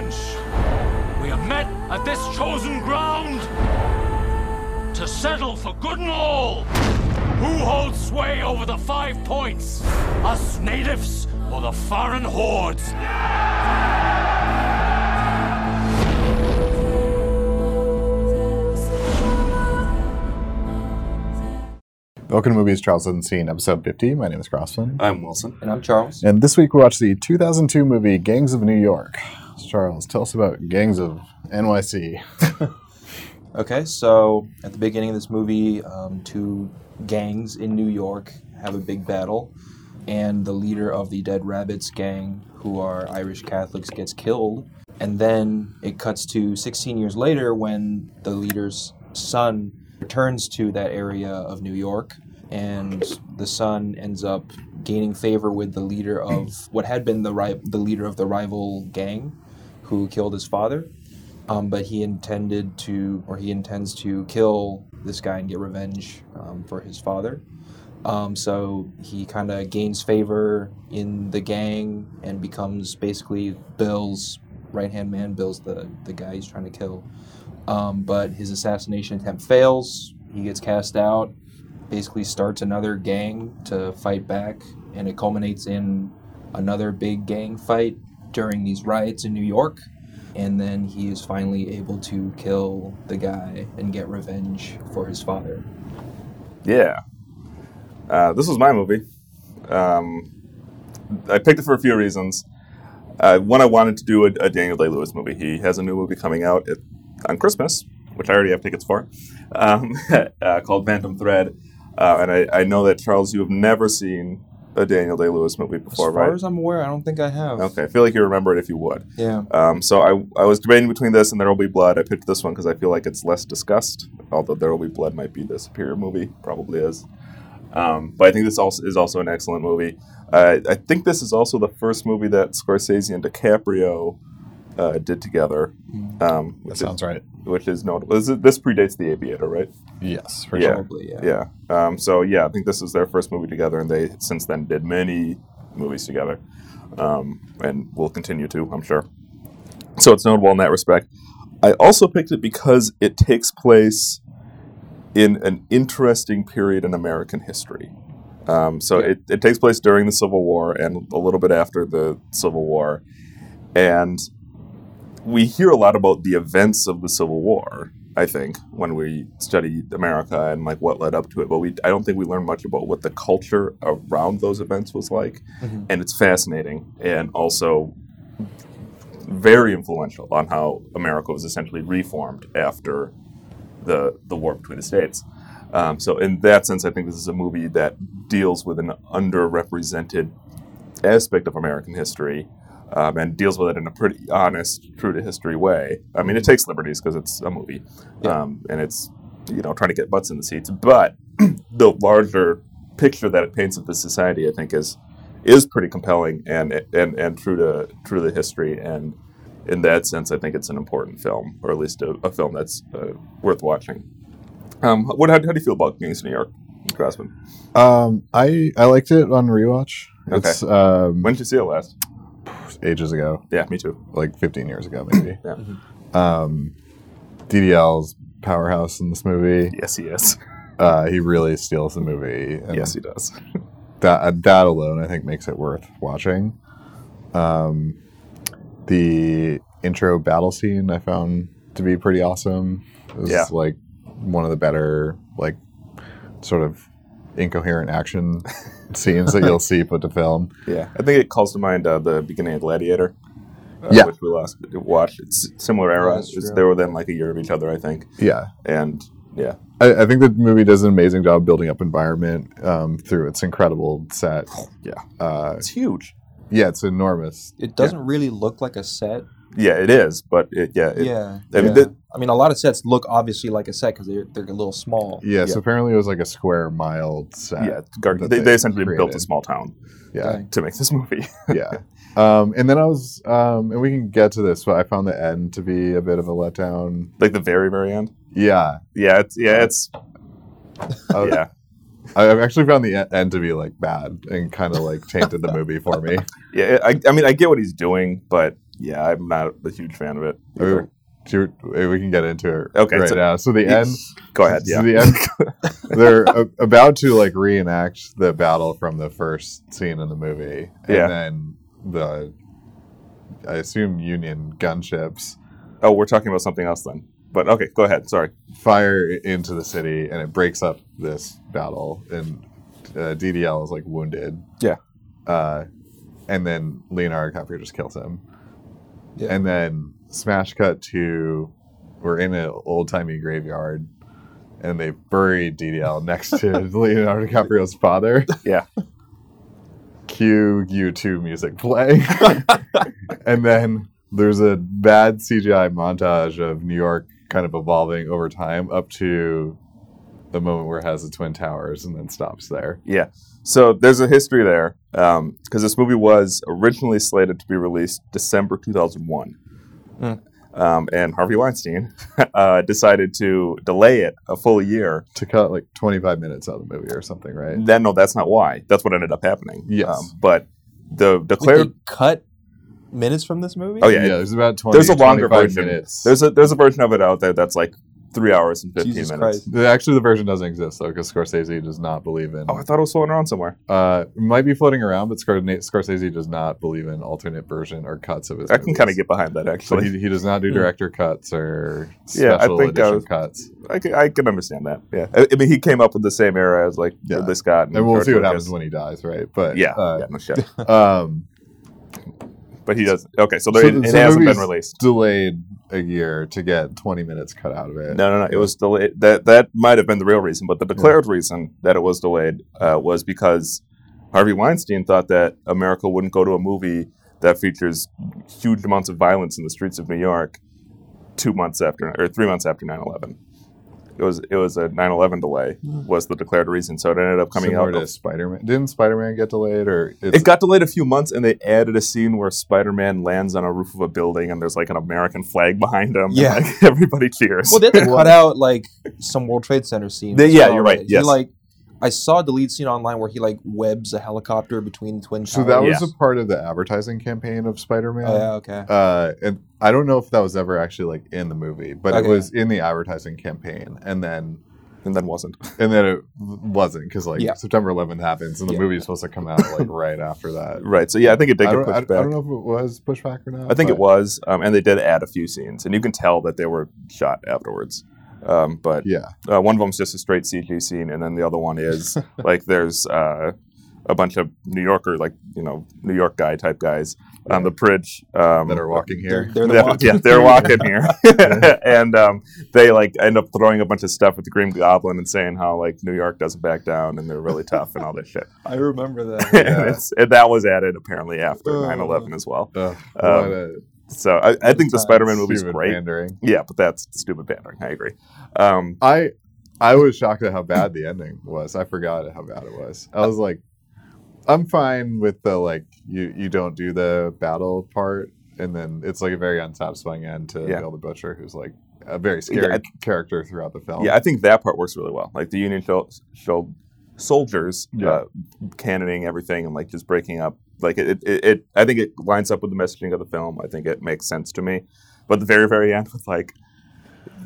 challenge. We have met at this chosen ground to settle for good and all. Who holds sway over the five points? Us natives or the foreign hordes? Welcome to Movies Charles Hasn't Seen, episode 50. My name is Crossman. I'm Wilson. And I'm Charles. And this week we watched the 2002 movie Gangs of New York. Charles, tell us about Gangs of NYC. Okay, so at the beginning of this movie, um, two gangs in New York have a big battle, and the leader of the Dead Rabbits gang, who are Irish Catholics, gets killed. And then it cuts to 16 years later when the leader's son returns to that area of New York, and the son ends up gaining favor with the leader of what had been the ri- the leader of the rival gang, who killed his father. Um, but he intended to, or he intends to kill this guy and get revenge um, for his father. Um, so he kind of gains favor in the gang and becomes basically Bill's right hand man. Bill's the, the guy he's trying to kill. Um, but his assassination attempt fails. He gets cast out, basically starts another gang to fight back, and it culminates in another big gang fight during these riots in New York. And then he is finally able to kill the guy and get revenge for his father. Yeah. Uh, this was my movie. Um, I picked it for a few reasons. Uh, one, I wanted to do a, a Daniel Day Lewis movie. He has a new movie coming out at, on Christmas, which I already have tickets for, um, uh, called Phantom Thread. Uh, and I, I know that, Charles, you have never seen a Daniel Day Lewis movie before, right? as far right? as I'm aware, I don't think I have. Okay, I feel like you remember it if you would. Yeah. Um, so I, I was debating between this and There Will Be Blood. I picked this one because I feel like it's less discussed, although There Will Be Blood might be the superior movie, probably is. Um, but I think this also is also an excellent movie. Uh, I think this is also the first movie that Scorsese and DiCaprio uh, did together. Um, That which, sounds right. is, which is notable. This, is- this predates The Aviator, right? Yes, for Yeah. sure. Probably, yeah. Yeah. Um, so yeah, I think this is their first movie together, and they since then did many movies together, um, and will continue to, I'm sure. So it's notable in that respect. I also picked it because it takes place in an interesting period in American history. Um, so it, it takes place during the Civil War and a little bit after the Civil War, and we hear a lot about the events of the Civil War. I think when we study America and like what led up to it, but we I don't think we learn much about what the culture around those events was like, Mhm. and it's fascinating and also very influential on how America was essentially reformed after the the war between the states. Um, so in that sense, I think this is a movie that deals with an underrepresented aspect of American history um, and deals with it in a pretty honest, true to history way. I mean, it takes liberties because it's a movie, Yeah. um, and it's you know trying to get butts in the seats. But the larger picture that it paints of the society, I think, is is pretty compelling and and and true to true to the history. And in that sense, I think it's an important film, or at least a, a film that's uh, worth watching. Um, what how, how do you feel about Gangs of New York, Crossman? Um, I I liked it on rewatch. It's um, When did you see it last? Ages ago, Yeah, me too. like 15 years ago, maybe. Yeah. Um, DDL's powerhouse in this movie. Yes, he is. Uh, he really steals the movie. Yes, he does. that that alone, I think, makes it worth watching. Um, the intro battle scene I found to be pretty awesome. It was Yeah. like one of the better, like, sort of incoherent action scenes that you'll see put to film. Yeah, I think it calls to mind uh, the beginning of Gladiator. Uh, Yeah. which we last watched. It's similar era. That's It's, they were then like a year of each other, I think. Yeah, And yeah, I, I think the movie does an amazing job building up environment um, through its incredible set. yeah, Uh, it's huge. yeah, it's enormous. It doesn't really look like a set. Yeah, it is. But it, yeah, it, yeah. I mean, yeah. the- I mean, a lot of sets look obviously like a set because they're, they're a little small. Yeah, Yeah. so apparently it was like a square mile set. yeah. Gar- they, they they essentially built a small town yeah. Okay. to make this movie. yeah. Um, and then I was, um, and we can get to this, but I found the end to be a bit of a letdown. like the very, very end. Yeah, Yeah, it's yeah, it's I, yeah. I- I've actually found the end to be like bad and kind of like tainted the movie for me. Yeah, I, I mean, I get what he's doing, but yeah, I'm not a huge fan of it. I mean, either. do we can get into it Okay, right so- now. So the end. Go ahead. So Yeah. the end. they're a- about to like reenact the battle from the first scene in the movie, and Yeah. then the, I assume Union gunships Oh, we're talking about something else then. But okay, go ahead. Sorry. fire into the city, and it breaks up this battle, and uh, DDL is like wounded. Yeah. Uh, and then Leonardo DiCaprio just kills him. Yeah. And then smash cut to we're in an old timey graveyard, and they buried DDL next to Leonardo DiCaprio's father. Yeah. Cue U2 music playing, and then there's a bad CGI montage of New York kind of evolving over time up to the moment where it has the twin towers and then stops there. Yeah. So there's a history there because this movie was originally slated to be released December 2001. Mm. Um, and Harvey Weinstein uh, decided to delay it a full year. To cut like 25 minutes out of the movie or something, right? Then, no, that's not why. That's what ended up happening. Um, but the Wait, declared. they cut minutes from this movie? Oh, yeah. yeah. there's about 20 there's a longer version. minutes. There's a there's a version of it out there that's like three hours and 15 Jesus minutes. Christ. The- Actually, the version doesn't exist though, because Scorsese does not believe in. Oh, I thought it was floating around somewhere. Uh, it might be floating around, but Scor- Scorsese does not believe in alternate version or cuts of his. I can kind of get behind that So actually. he, he does not do director cuts or Yeah, I special think, edition uh, cuts. I can, I can understand that. Yeah, I, I mean, he came up with the same era as like Yeah. Ridley Scott, And we'll George see what Lucas. happens when he dies, right? But Yeah, uh, yeah, no shit. um, But he does. Okay, so, so there, the- it so hasn't been movie's released. Delayed a year to get 20 minutes cut out of it. No, no, no. It was delayed. That that might have been the real reason, but the declared reason that it was delayed uh, was because Harvey Weinstein thought that America wouldn't go to a movie that features huge amounts of violence in the streets of New York two months after or three months after 9-11. It was it was a 9-11 delay hmm. was the declared reason, so it ended up coming Similar out. to Spider-Man. Didn't Spider-Man get delayed or it's, It got delayed a few months, and they added a scene where Spider-Man lands on a roof of a building, and there's like an American flag behind him. and, Yeah. like, everybody cheers. Well, they had to cut out like some World Trade Center scenes. They- yeah, well, you're right, He, yes. like, I saw the lead scene online where he like webs a helicopter between the twin towers. so that was Yes. a part of the advertising campaign of Spider-Man. Oh, yeah, okay. Uh, and I don't know if that was ever actually like in the movie, but Okay. it was in the advertising campaign, and then and then wasn't. and then it wasn't because like Yeah. September 11th happens, and the Yeah. movie is supposed to come out like right after that. Right. So yeah, I think it did I get pushed I, I don't know if it was pushed back or not. I think it was, um, and they did add a few scenes, and you can tell that they were shot afterwards. Um, but Yeah, uh, one of them's just a straight CG scene, and then the other one is like there's uh, a bunch of New Yorker, like you know, New York guy type guys on the bridge um, that are walking here. They're the yeah, ones. yeah, they're walking here, and um, they like end up throwing a bunch of stuff at the Green Goblin and saying how like New York doesn't back down and they're really tough and all this shit. I remember that. and, it's, and that was added apparently after Uh. 9/11 as well. Ugh, what Um, a So I, I think the. Spider-Man movie's stupid great. pandering. Yeah, but that's stupid pandering. I agree. Um, I I was shocked at how bad the ending was. I forgot how bad it was. I was like, I'm fine with the like you you don't do the battle part, and then it's like a very unsatisfying end to Yeah. Bill the Butcher, who's like a very scary Yeah, character throughout the film. yeah, I think that part works really well. Like the Union show, show soldiers Yeah. uh, cannoning everything and like just breaking up. Like it, it, it, I think it lines up with the messaging of the film. I think it makes sense to me. But the very, very end with like,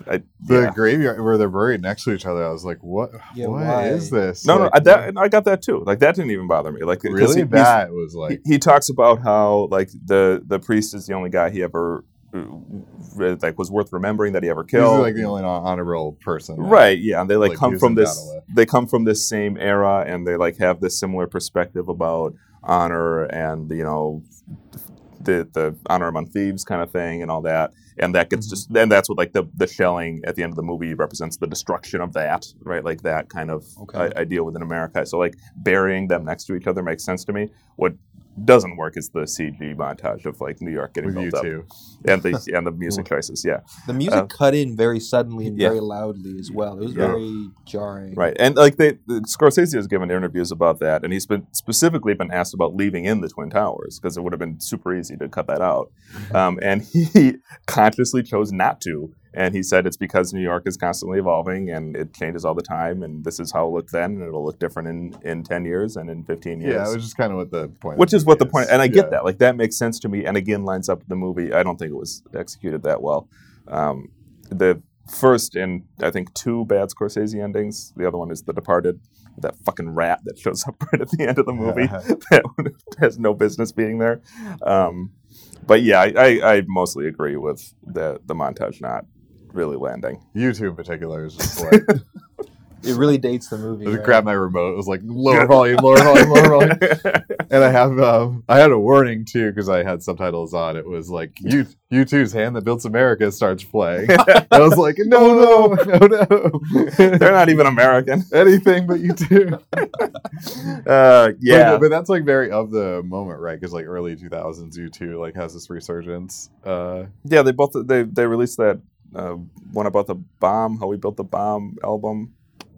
I, the yeah. graveyard where they're buried next to each other. I was like, what? Yeah, what why? is this? no, no, Like, I, that I got that too. Like that didn't even bother me. Like really he- that was like he, he talks about how like the the priest is the only guy he ever uh, like was worth remembering that he ever he's killed. like the only hon- person. that- Right, yeah, and they like, like, come from this. They come from this same era, and they like have this similar perspective about honor and you know the the honor among thieves kind of thing and all that. And that Mm-hmm. gets just then that's what like the the shelling at the end of the movie represents the destruction of that, right? Like that kind of Okay. i- ideal within America. So like burying them next to each other makes sense to me. What doesn't work is the CG montage of like New York getting with you built up and the and the music choices. Yeah, The music Uh, cut in very suddenly and yeah. very loudly as well. It was Yeah. very jarring. Right, and like they, Scorsese has given interviews about that, and he's been specifically been asked about leaving in the Twin Towers because it would have been super easy to cut that out, um, and he consciously chose not to And he said it's because New York is constantly evolving and it changes all the time. And this is how it looked then, and it'll look different in, in 10 years and in 15 years. Yeah, which is kind of what the point. Which is what the point, and I get Yeah. that. Like that makes sense to me, and again lines up with the movie. I don't think it was executed that well. Um, the first in I think two bad Scorsese endings. The other one is The Departed. That fucking rat that shows up right at the end of the movie that has no business being there. Um, but yeah, I, I, I mostly agree with the the montage not really landing. U2 in particular is just like It really dates the movie. I right? grabbed my remote. It was like lower volume, lower volume, lower volume. And I have um, I had a warning too because I had subtitles on. It was like you U2's hand that built America starts playing. I was like, no, no, no, no. They're not even American. anything but U2. Uh, yeah, but, but that's like very of the moment, right? Because like early two thousands, U2 like has this resurgence. Uh, yeah. They both they they released that uh, one about the bomb, how we built the bomb album.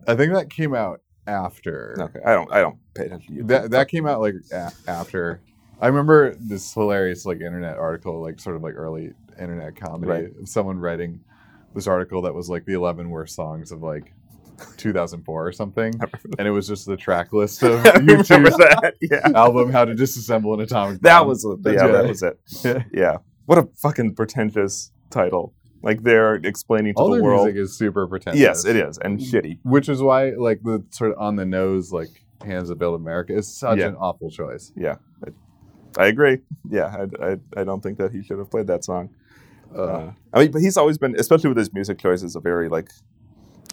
I think that came out after. Okay, I don't I don't pay attention to you. That that came out like a- after. I remember this hilarious like internet article, like sort of like early internet comedy Right. of someone writing this article that was like the eleven worst songs of like 2004 or something, and it was just the track list of U2's that. Yeah, album "How to Disassemble an Atomic Bomb." that Bomb." was yeah, Yeah. that was it. Yeah, what a fucking pretentious title. Like they're explaining to All the their world. music is super pretentious. Yes, it is, and shitty. Which is why like the sort of on the nose like "Hands That Build America" is such Yeah. an awful choice. Yeah, I, I agree. Yeah, I, I, I don't think that he should have played that song. Uh, Uh, I mean, but he's always been, especially with his music choices, a very like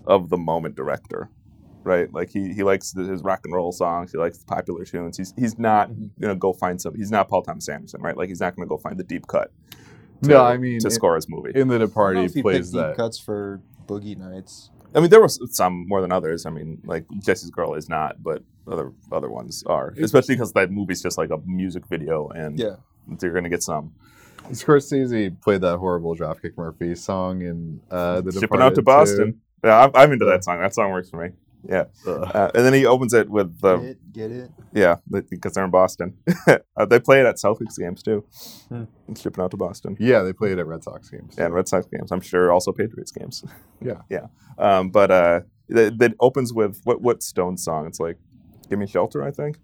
of the moment director, right? Like he, he likes the, his rock and roll songs. He likes the popular tunes. He's he's not Mm-hmm. gonna go find some. He's not Paul Thomas Anderson, right? Like he's not gonna go find the deep cut. To, No, I mean, to it- score his movie. in the I Departed, he he plays picked that. cuts for Boogie Nights. I mean, there were some more than others. I mean, like Jesse's Girl is not, but other other ones are. Especially because that movie's just like a music video, and Yeah. you're gonna get some. Scorsese played that horrible Dropkick Murphy song in uh, the Shipping out to Departed, Boston. Yeah, I'm, I'm into that song. That song works for me. Yeah, uh, and then he opens it with the get it? Get it? yeah because they're in Boston. uh, they play it at Celtics games too. Hmm. Shipping out to Boston. Yeah, they play it at Red Sox games. Yeah, and Red Sox games. I'm sure also Patriots games. Yeah. yeah. Um, but uh, that that opens with what what Stone song? It's like "Give Me Shelter," I think.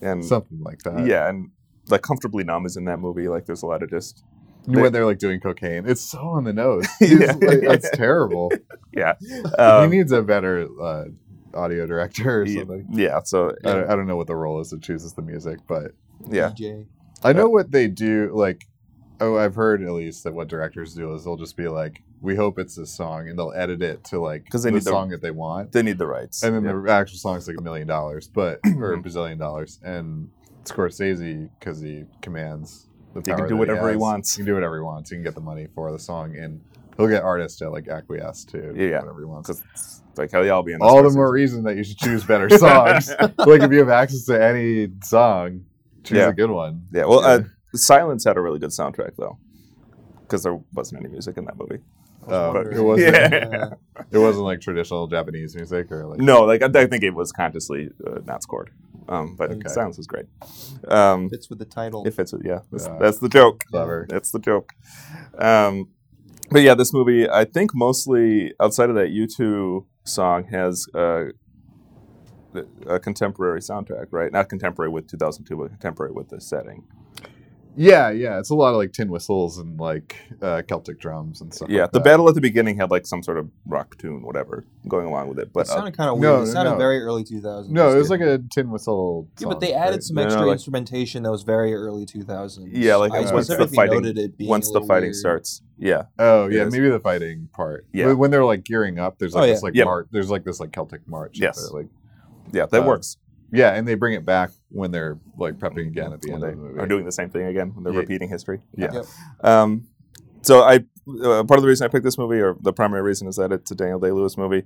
And something like that. yeah, and like "Comfortably Numb" is in that movie. Like, there's a lot of just when they're like doing cocaine, it's so on the nose. Yeah. He's like, that's terrible. yeah. he Um, needs a better uh, audio director or yeah, something. yeah. So I, don't, I don't know what the role is that chooses the music, but yeah, DJ. I know what they do. Like, oh, I've heard at least that what directors do is they'll just be like, "We hope it's this song," and they'll edit it to like 'Cause they the need the- song that they want, they need the rights. and then yeah. the actual song's like a million dollars, but or a bazillion dollars. And Scorsese, because he commands the He can do whatever he has, wants. He can do whatever he wants. He can get the money for the song, and he'll get artists to like acquiesce to Yeah. whatever he wants. 'Cause it's like hell yeah, I'll be in. This All the more reason that you should choose better songs. like if you have access to any song, choose Yeah. a good one. Yeah, well, uh, Silence had a really good soundtrack though, because there wasn't any music in that movie. But- it wasn't. Yeah. It wasn't like traditional Japanese music or like. No, like I, I think it was consciously uh, not scored, um, but Okay. Silence was great. Um, Fits with the title. it fits. it, Yeah, that's, Yeah. that's the joke. Clever. That's the joke. Um, but yeah, this movie, I think mostly outside of that U2 song has uh, a contemporary soundtrack, right? Not contemporary with 2002, but contemporary with the setting. Yeah, yeah. It's a lot of like tin whistles and like uh, Celtic drums and stuff. Yeah, like the that. battle at the beginning had like some sort of rock tune, whatever, going along with it. it But uh, sounded kind of weird. no, it sounded no. very early 2000s. No, it was like a tin whistle. Yeah, but they added right? some No, no, extra like- instrumentation that was very early 2000s. Yeah, like I once the specifically fighting- noted it being once a the fighting weird. starts, yeah, Oh yeah, Yes. maybe the fighting part. Yeah. When- when they're like gearing up, there's Oh, like yeah. this like Yep. march. There's like this like Celtic march. Yes. they're, like yeah, that Uh, works. Yeah, and they bring it back when they're like prepping again at the When end they of the movie. are doing the same thing again when they're Yeah. repeating history. Yeah. Yep. Um, so I uh, part of the reason I picked this movie, or the primary reason, is that it's a Daniel Day Lewis movie.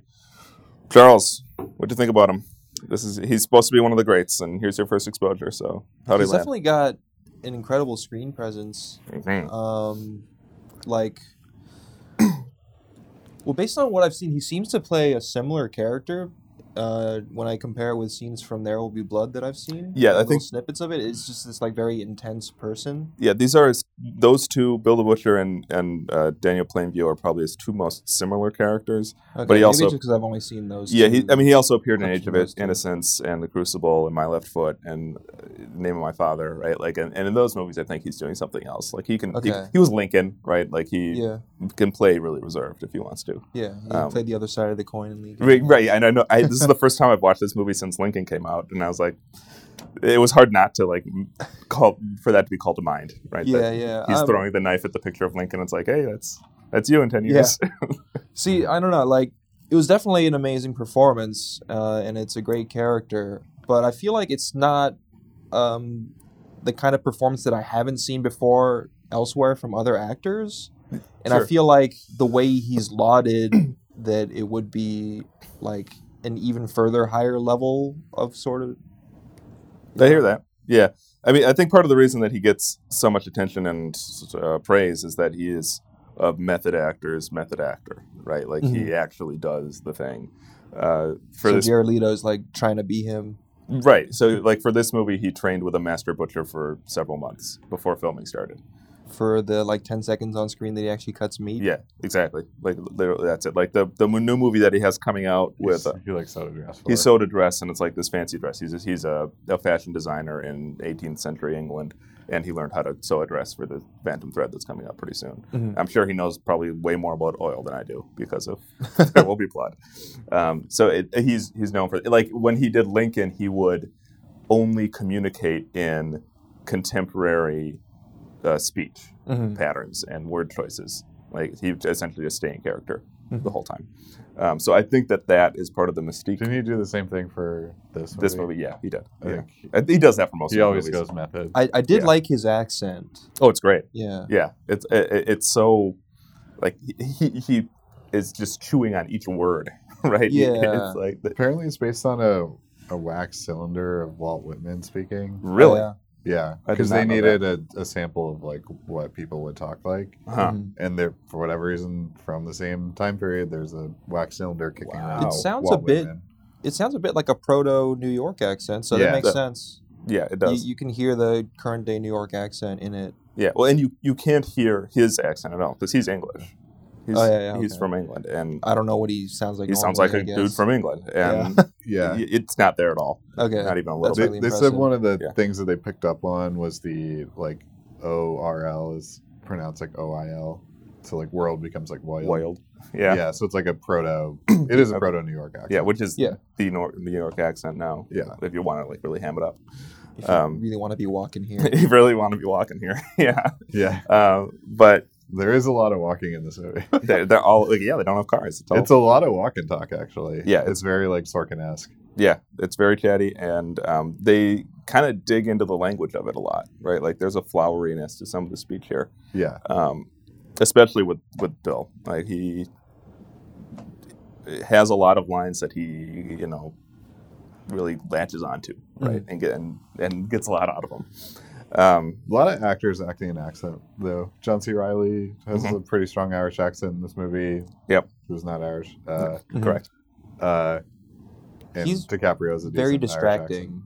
Charles, what do you think about him? This is he's supposed to be one of the greats, and here's your first exposure. So how did He's definitely got an incredible screen presence. Mhm. Um, like, well, based on what I've seen, he seems to play a similar character uh, when I compare it with scenes from There Will Be Blood that I've seen. Yeah, I think- snippets of it. It's just this like very intense person. Yeah, these are those two, Bill the Butcher and and uh, Daniel Plainview, are probably his two most similar characters. Okay, But he maybe also- because I've only seen those. Yeah, he. I mean, he also appeared in Age of. Innocence and The Crucible and My Left Foot and uh, Name of My Father, right? Like, and, and in those movies, I think he's doing something else. Like, he can, he, Okay. he was Lincoln, right? Like, he Yeah, can play really reserved if he wants to. yeah. He Um, played the other side of the coin in the. Right, right. And I know I, this is the first time I've watched this movie since Lincoln came out, and I was like, it was hard not to like call for that to be called to mind, right? Yeah, That yeah. He's Um, throwing the knife at the picture of Lincoln. It's like, hey, that's that's you in ten Yeah. years. See, I don't know. Like, it was definitely an amazing performance, uh, and it's a great character. But I feel like it's not um, the kind of performance that I haven't seen before elsewhere from other actors. And I feel like the way he's lauded that it would be like an even further higher level of sort of. I hear that. Yeah, I mean, I think part of the reason that he gets so much attention and uh, praise is that he is a method actor's method actor, right? Like he actually does the thing. Uh, for so this, like trying to be him. right? So, like for this movie, he trained with a master butcher for several months before filming started. For the like ten seconds on screen that he actually cuts meat. Yeah, exactly. Like literally, that's it. Like the the new movie that he has coming out with. Uh, he likes soda dress. For He's it. sewed a dress, and it's like this fancy dress. He's a, he's a, a fashion designer in 18th century England, and he learned how to sew a dress for the Phantom Thread that's coming out pretty soon. Mhm. I'm sure he knows probably way more about oil than I do because of There Will Be Blood. Um, so it, he's he's known for like when he did Lincoln, he would only communicate in contemporary uh, speech Mhm. patterns and word choices. Like he essentially just stay in character the whole time. Um, so I think that that is part of the mystique. Didn't he do the same thing for this movie? This movie, yeah, he did. I Yeah. think he- does that for most. he of always his movies. goes method. I, I did Yeah. like his accent. Oh, it's great. Yeah. Yeah, it's it, it- it's so like he he is just chewing on each word, right? Yeah. it's like the, Apparently, it's based on a a wax cylinder of Walt Whitman speaking. really. Oh, Yeah, I did because they needed a, a sample of like what people would talk like, Huh. Mhm. and they're for whatever reason from the same time period. There's a wax cylinder kicking Wow. out. It sounds a bit- Whitman. It sounds a bit like a proto New York accent, so Yeah. that makes That- sense. Yeah, it You, does. you can hear the current day New York accent in it. yeah, well, and you you can't hear his accent at all because he's English. He's, Oh, yeah, yeah, he's okay. from England, and I don't know what he sounds like. he sounds like normally, a I dude from England, and Yeah, y- it's not there at all. Okay. Not even a little That's bit. they, really they said one of the Yeah. things that they picked up on was the like O R L is pronounced like O I L, so like world becomes like wild. Wild. Yeah. Yeah, so it's like a proto. It is a proto New York accent. Yeah, which is Yeah. the Nor- New York accent now. Yeah. If you want to like really ham it up, If you Um, really want to be walking here. you really want to be walking here. yeah. yeah. Uh, but There is a lot of walking in this movie. they're, they're all like, yeah, they don't have cars. It's all, It's a lot of walk and talk, actually. Yeah, it's very like Sorkin esque. yeah, it's very chatty, and um, they kind of dig into the language of it a lot, right? Like there's a floweriness to some of the speech here, Yeah, um, especially with with Bill. Like he has a lot of lines that he, you know, really latches onto, right, and get and, and gets a lot out of them. Um, a lot of actors acting an accent though. John C. Reilly has Mhm. a pretty strong Irish accent in this movie. Yep. who's not Irish. Uh, Mhm. Correct. uh, and He's DiCaprio's a Very decent Irish distracting.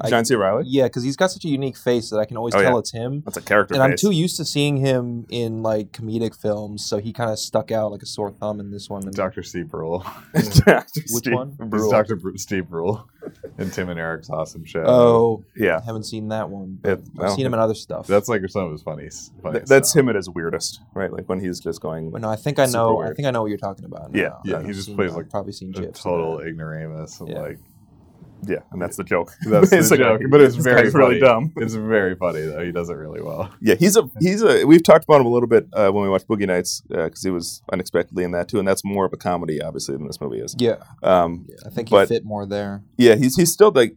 I- John C. Reilly. Yeah, because he's got such a unique face that I can always Oh, tell yeah. it's him. That's a character. And I'm too used to seeing him in like comedic films, so he kind of stuck out like a sore thumb in this one. Dr. Steve Brule. Which one? He's Brule. Dr. Bru- Steve Brule in Tim and Eric's awesome show. Oh, Yeah, I haven't seen that one. It- I've seen oh. him in other stuff. that's like some of his funniest. Th- that's stuff. him at his weirdest, right? Like when he's just going. But no, I think I Super know. I think I know what you're talking about. Yeah, now. yeah, I've he just seen- plays, I've like, probably seen a GIFs. total ignoramus and Yeah. like Yeah, and that's the joke. that's the Basically. joke. But it's very guy's really dumb. It's very funny though. He does it really well. Yeah, he's a he's a. We've talked about him a little bit uh, when we watched Boogie Nights because he was unexpectedly in that too, and that's more of a comedy, obviously, than this movie is. Yeah, Um, yeah, I think But- he fit more there. yeah, he's he's still like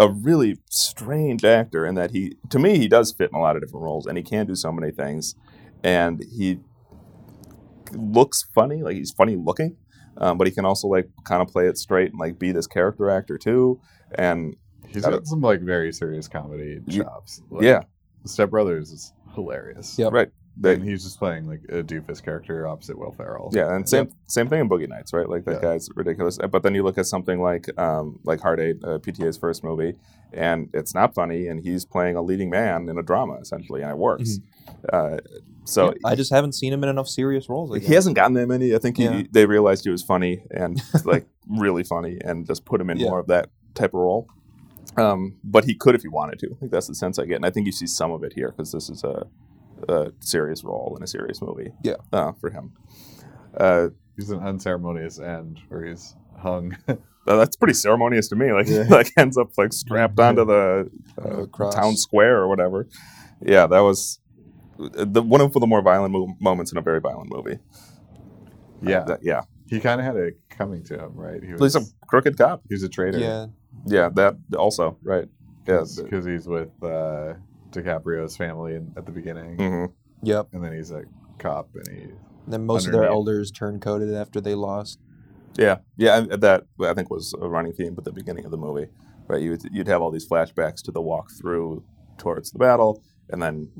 a really strange actor in that he, to me, he does fit in a lot of different roles, and he can do so many things, and he looks funny, like he's funny looking, um, but he can also like kind of play it straight and like be this character actor too, and He's Got got some like very serious comedy Ye- chops. Like, yeah, Step Brothers is hilarious. Yep. right. They- and he's just playing like a doofus character opposite Will Ferrell. Yeah, and same same thing in Boogie Nights, right? Like that Yeah. guy's ridiculous. But then you look at something like um, like Hard Eight, uh, PTA's first movie, and it's not funny, and he's playing a leading man in a drama essentially, and it works. Uh, so Mm-hmm. I just haven't seen him in enough serious roles. I he hasn't gotten that many. I think he, Yeah. they realized he was funny and like really funny, and just put him in Yeah. more of that type of role. Um, but he could if he wanted to. I think that's the sense I get, and I think you see some of it here because this is a, a serious role in a serious movie. Yeah. uh, for him. Uh, he's an unceremonious end where he's hung. Uh, that's pretty ceremonious to me. Like, Yeah. like ends up like strapped onto the uh, The town square or whatever. Yeah, that was the one of the more violent mo- moments in a very violent movie. yeah, Uh, that- yeah. he kind of had it coming to him, right? He He's a crooked cop. He's a traitor. Yeah, Yeah, that also right. Yeah. because he's with uh, DiCaprio's family in, at the beginning, hmm yep. and then he's a cop, and he And then most of their elders turn coded after they lost. Yeah, yeah. That I think was a running theme at the beginning of the movie. Right, you'd you'd have all these flashbacks to the walk through towards the battle, and then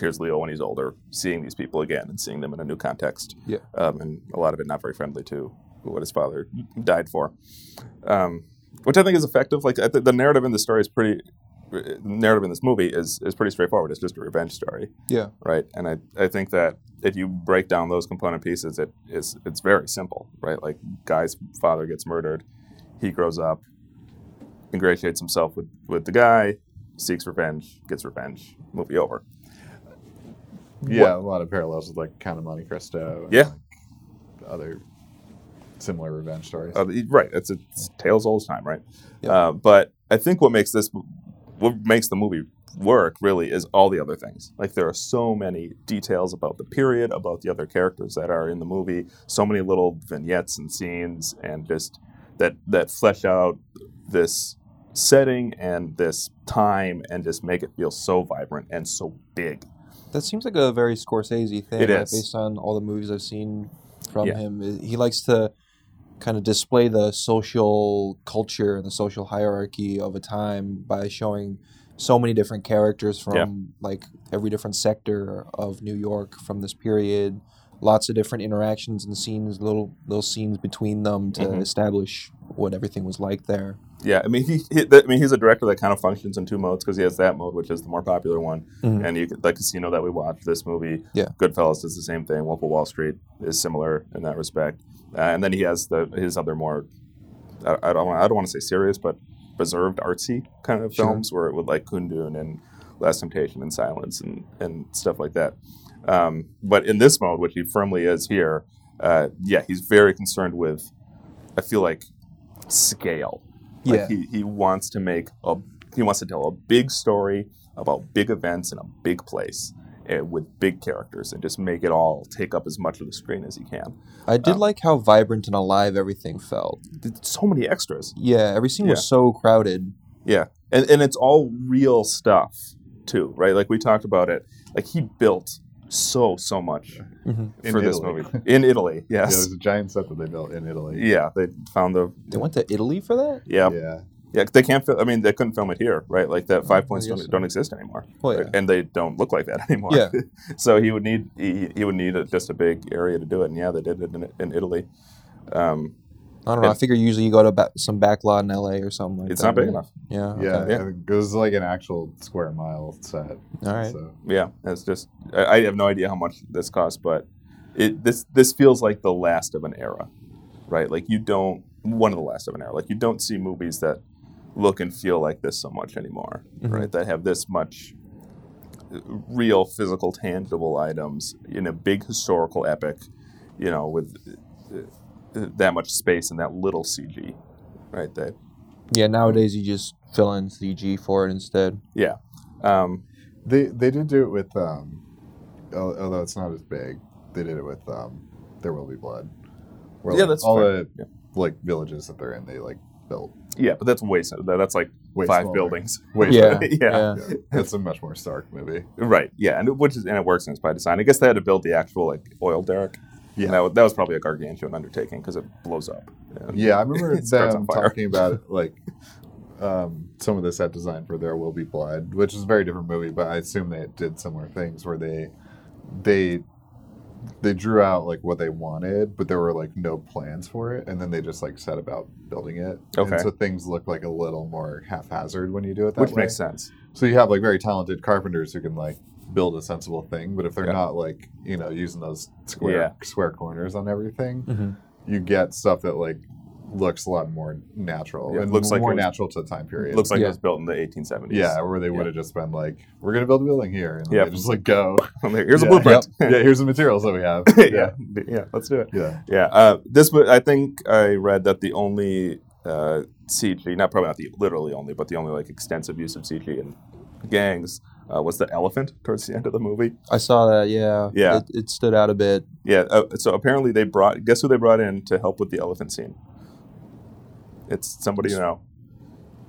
here's Leo when he's older, seeing these people again and seeing them in a new context. Yeah. um, and a lot of it not very friendly to what his father died for, um, which I think is effective. Like I th- the narrative in the story is pretty. The narrative in this movie is is pretty straightforward. It's just a revenge story, Yeah, right? And I, I think that if you break down those component pieces, it is it's very simple, right? Like guy's father gets murdered, he grows up, ingratiates himself with with the guy, seeks revenge, gets revenge, movie over. Yeah, a lot of parallels with like Count of Monte Cristo. And, Yeah. like, other similar revenge stories. Uh, right. It's, it's tales old as time, right? Yep. Uh, but I think what makes this, what makes the movie work really is all the other things. Like there are so many details about the period, about the other characters that are in the movie, so many little vignettes and scenes, and just that that flesh out this setting and this time and just make it feel so vibrant and so big. That seems like a very Scorsese thing. It is. based on all the movies I've seen from Yeah. him. He likes to kind of display the social culture and the social hierarchy of a time by showing so many different characters from Yeah. like every different sector of New York from this period. Lots of different interactions and scenes, little little scenes between them to Mhm. establish what everything was like there. Yeah, I mean, he, he I mean, he's a director that kind of functions in two modes because he has that mode, which is the more popular one, Mhm. and you like Casino that we watched. This movie, Yeah. Goodfellas is the same thing. Wolf of Wall Street is similar in that respect, uh, and then he has the his other more, I, I don't I don't want to say serious, but reserved artsy kind of Sure. films where with like Kundun and Last Temptation and Silence and and stuff like that. Um, but in this mode, which he firmly is here, uh, yeah, he's very concerned with. I feel like scale. Like Yeah. he, he wants to make a he wants to tell a big story about big events in a big place uh, with big characters and just make it all take up as much of the screen as he can. I did Um, like how vibrant and alive everything felt. So many extras. Yeah, every scene Yeah. was so crowded. Yeah. And and it's all real stuff too, right? Like we talked about it. Like he built so so much In for this Italy. movie. In Italy, Yeah, yes. there's a giant set that they built in Italy. Yeah, they found the They went to Italy for that? yeah, yeah. yeah. They can't. Fil- I mean, they couldn't film it here, right? Like that five points don't, so. don't exist anymore. Well, yeah. and they don't look like that anymore. Yeah. so he would need he, he would need a, just a big area to do it, and yeah, they did it in, in Italy. Um, I don't know. I figure usually you go to ba- some back lot in LA or something like it's that. not big enough. Yeah. Yeah, okay. Yeah. It was like an actual square mile set. All right. So Yeah, it's just I, I have no idea how much this costs, but it this this feels like the last of an era, right? Like you don't one of the last of an era. Like you don't see movies that look and feel like this so much anymore, Mhm. right? That have this much uh, real physical tangible items in a big historical epic, you know, with uh, that much space and that little CG, right? That Yeah. Nowadays you just fill in CG for it instead. yeah. Um, they they did do it with um, although it's not as big. They did it with um, There Will Be Blood. Where, Yeah, like, that's all fair. the Yeah. like villages that they're in. They like built yeah, but that's way that's like way five smaller. buildings. Way Yeah. smaller. yeah. Yeah. It's a much more stark movie. Right. Yeah, and it, which is and it works and it's by design. I guess they had to build the actual like oil derrick. Yeah. And that, wa- that was probably a gargantuan undertaking because it blows up. Yeah, I remember them talking about like um, some of the set design for There Will Be Blood, which is a very different movie, but I assume they did similar things where they they they drew out like what they wanted, but there were like no plans for it, and then they just like set about building it. Okay. And so things look like a little more haphazard when you do it that Which way. makes sense. So you have like very talented carpenters who can like build a sensible thing, but if they're Yeah. not like you know using those square Yeah. square corners on everything, Mhm. you get stuff that like looks a lot more natural Yeah, and looks like more it was- natural to the time period. Looks like Yeah. it was built in the 1870s. yeah, where they would have just been like, "We're gonna build a building here," and Yeah. just like go. Here's a blueprint. yeah, here's the materials that we have. yeah. yeah, Let's do it. yeah. Yeah, uh, this. I think I read that the only uh, CG, not probably not the literally only, but the only like extensive use of CG in gangs uh, was the elephant towards the end of the movie. I saw that. Yeah. Yeah. It, it stood out a bit. Yeah. Uh, so apparently they brought. Guess who they brought in to help with the elephant scene? It's somebody you know.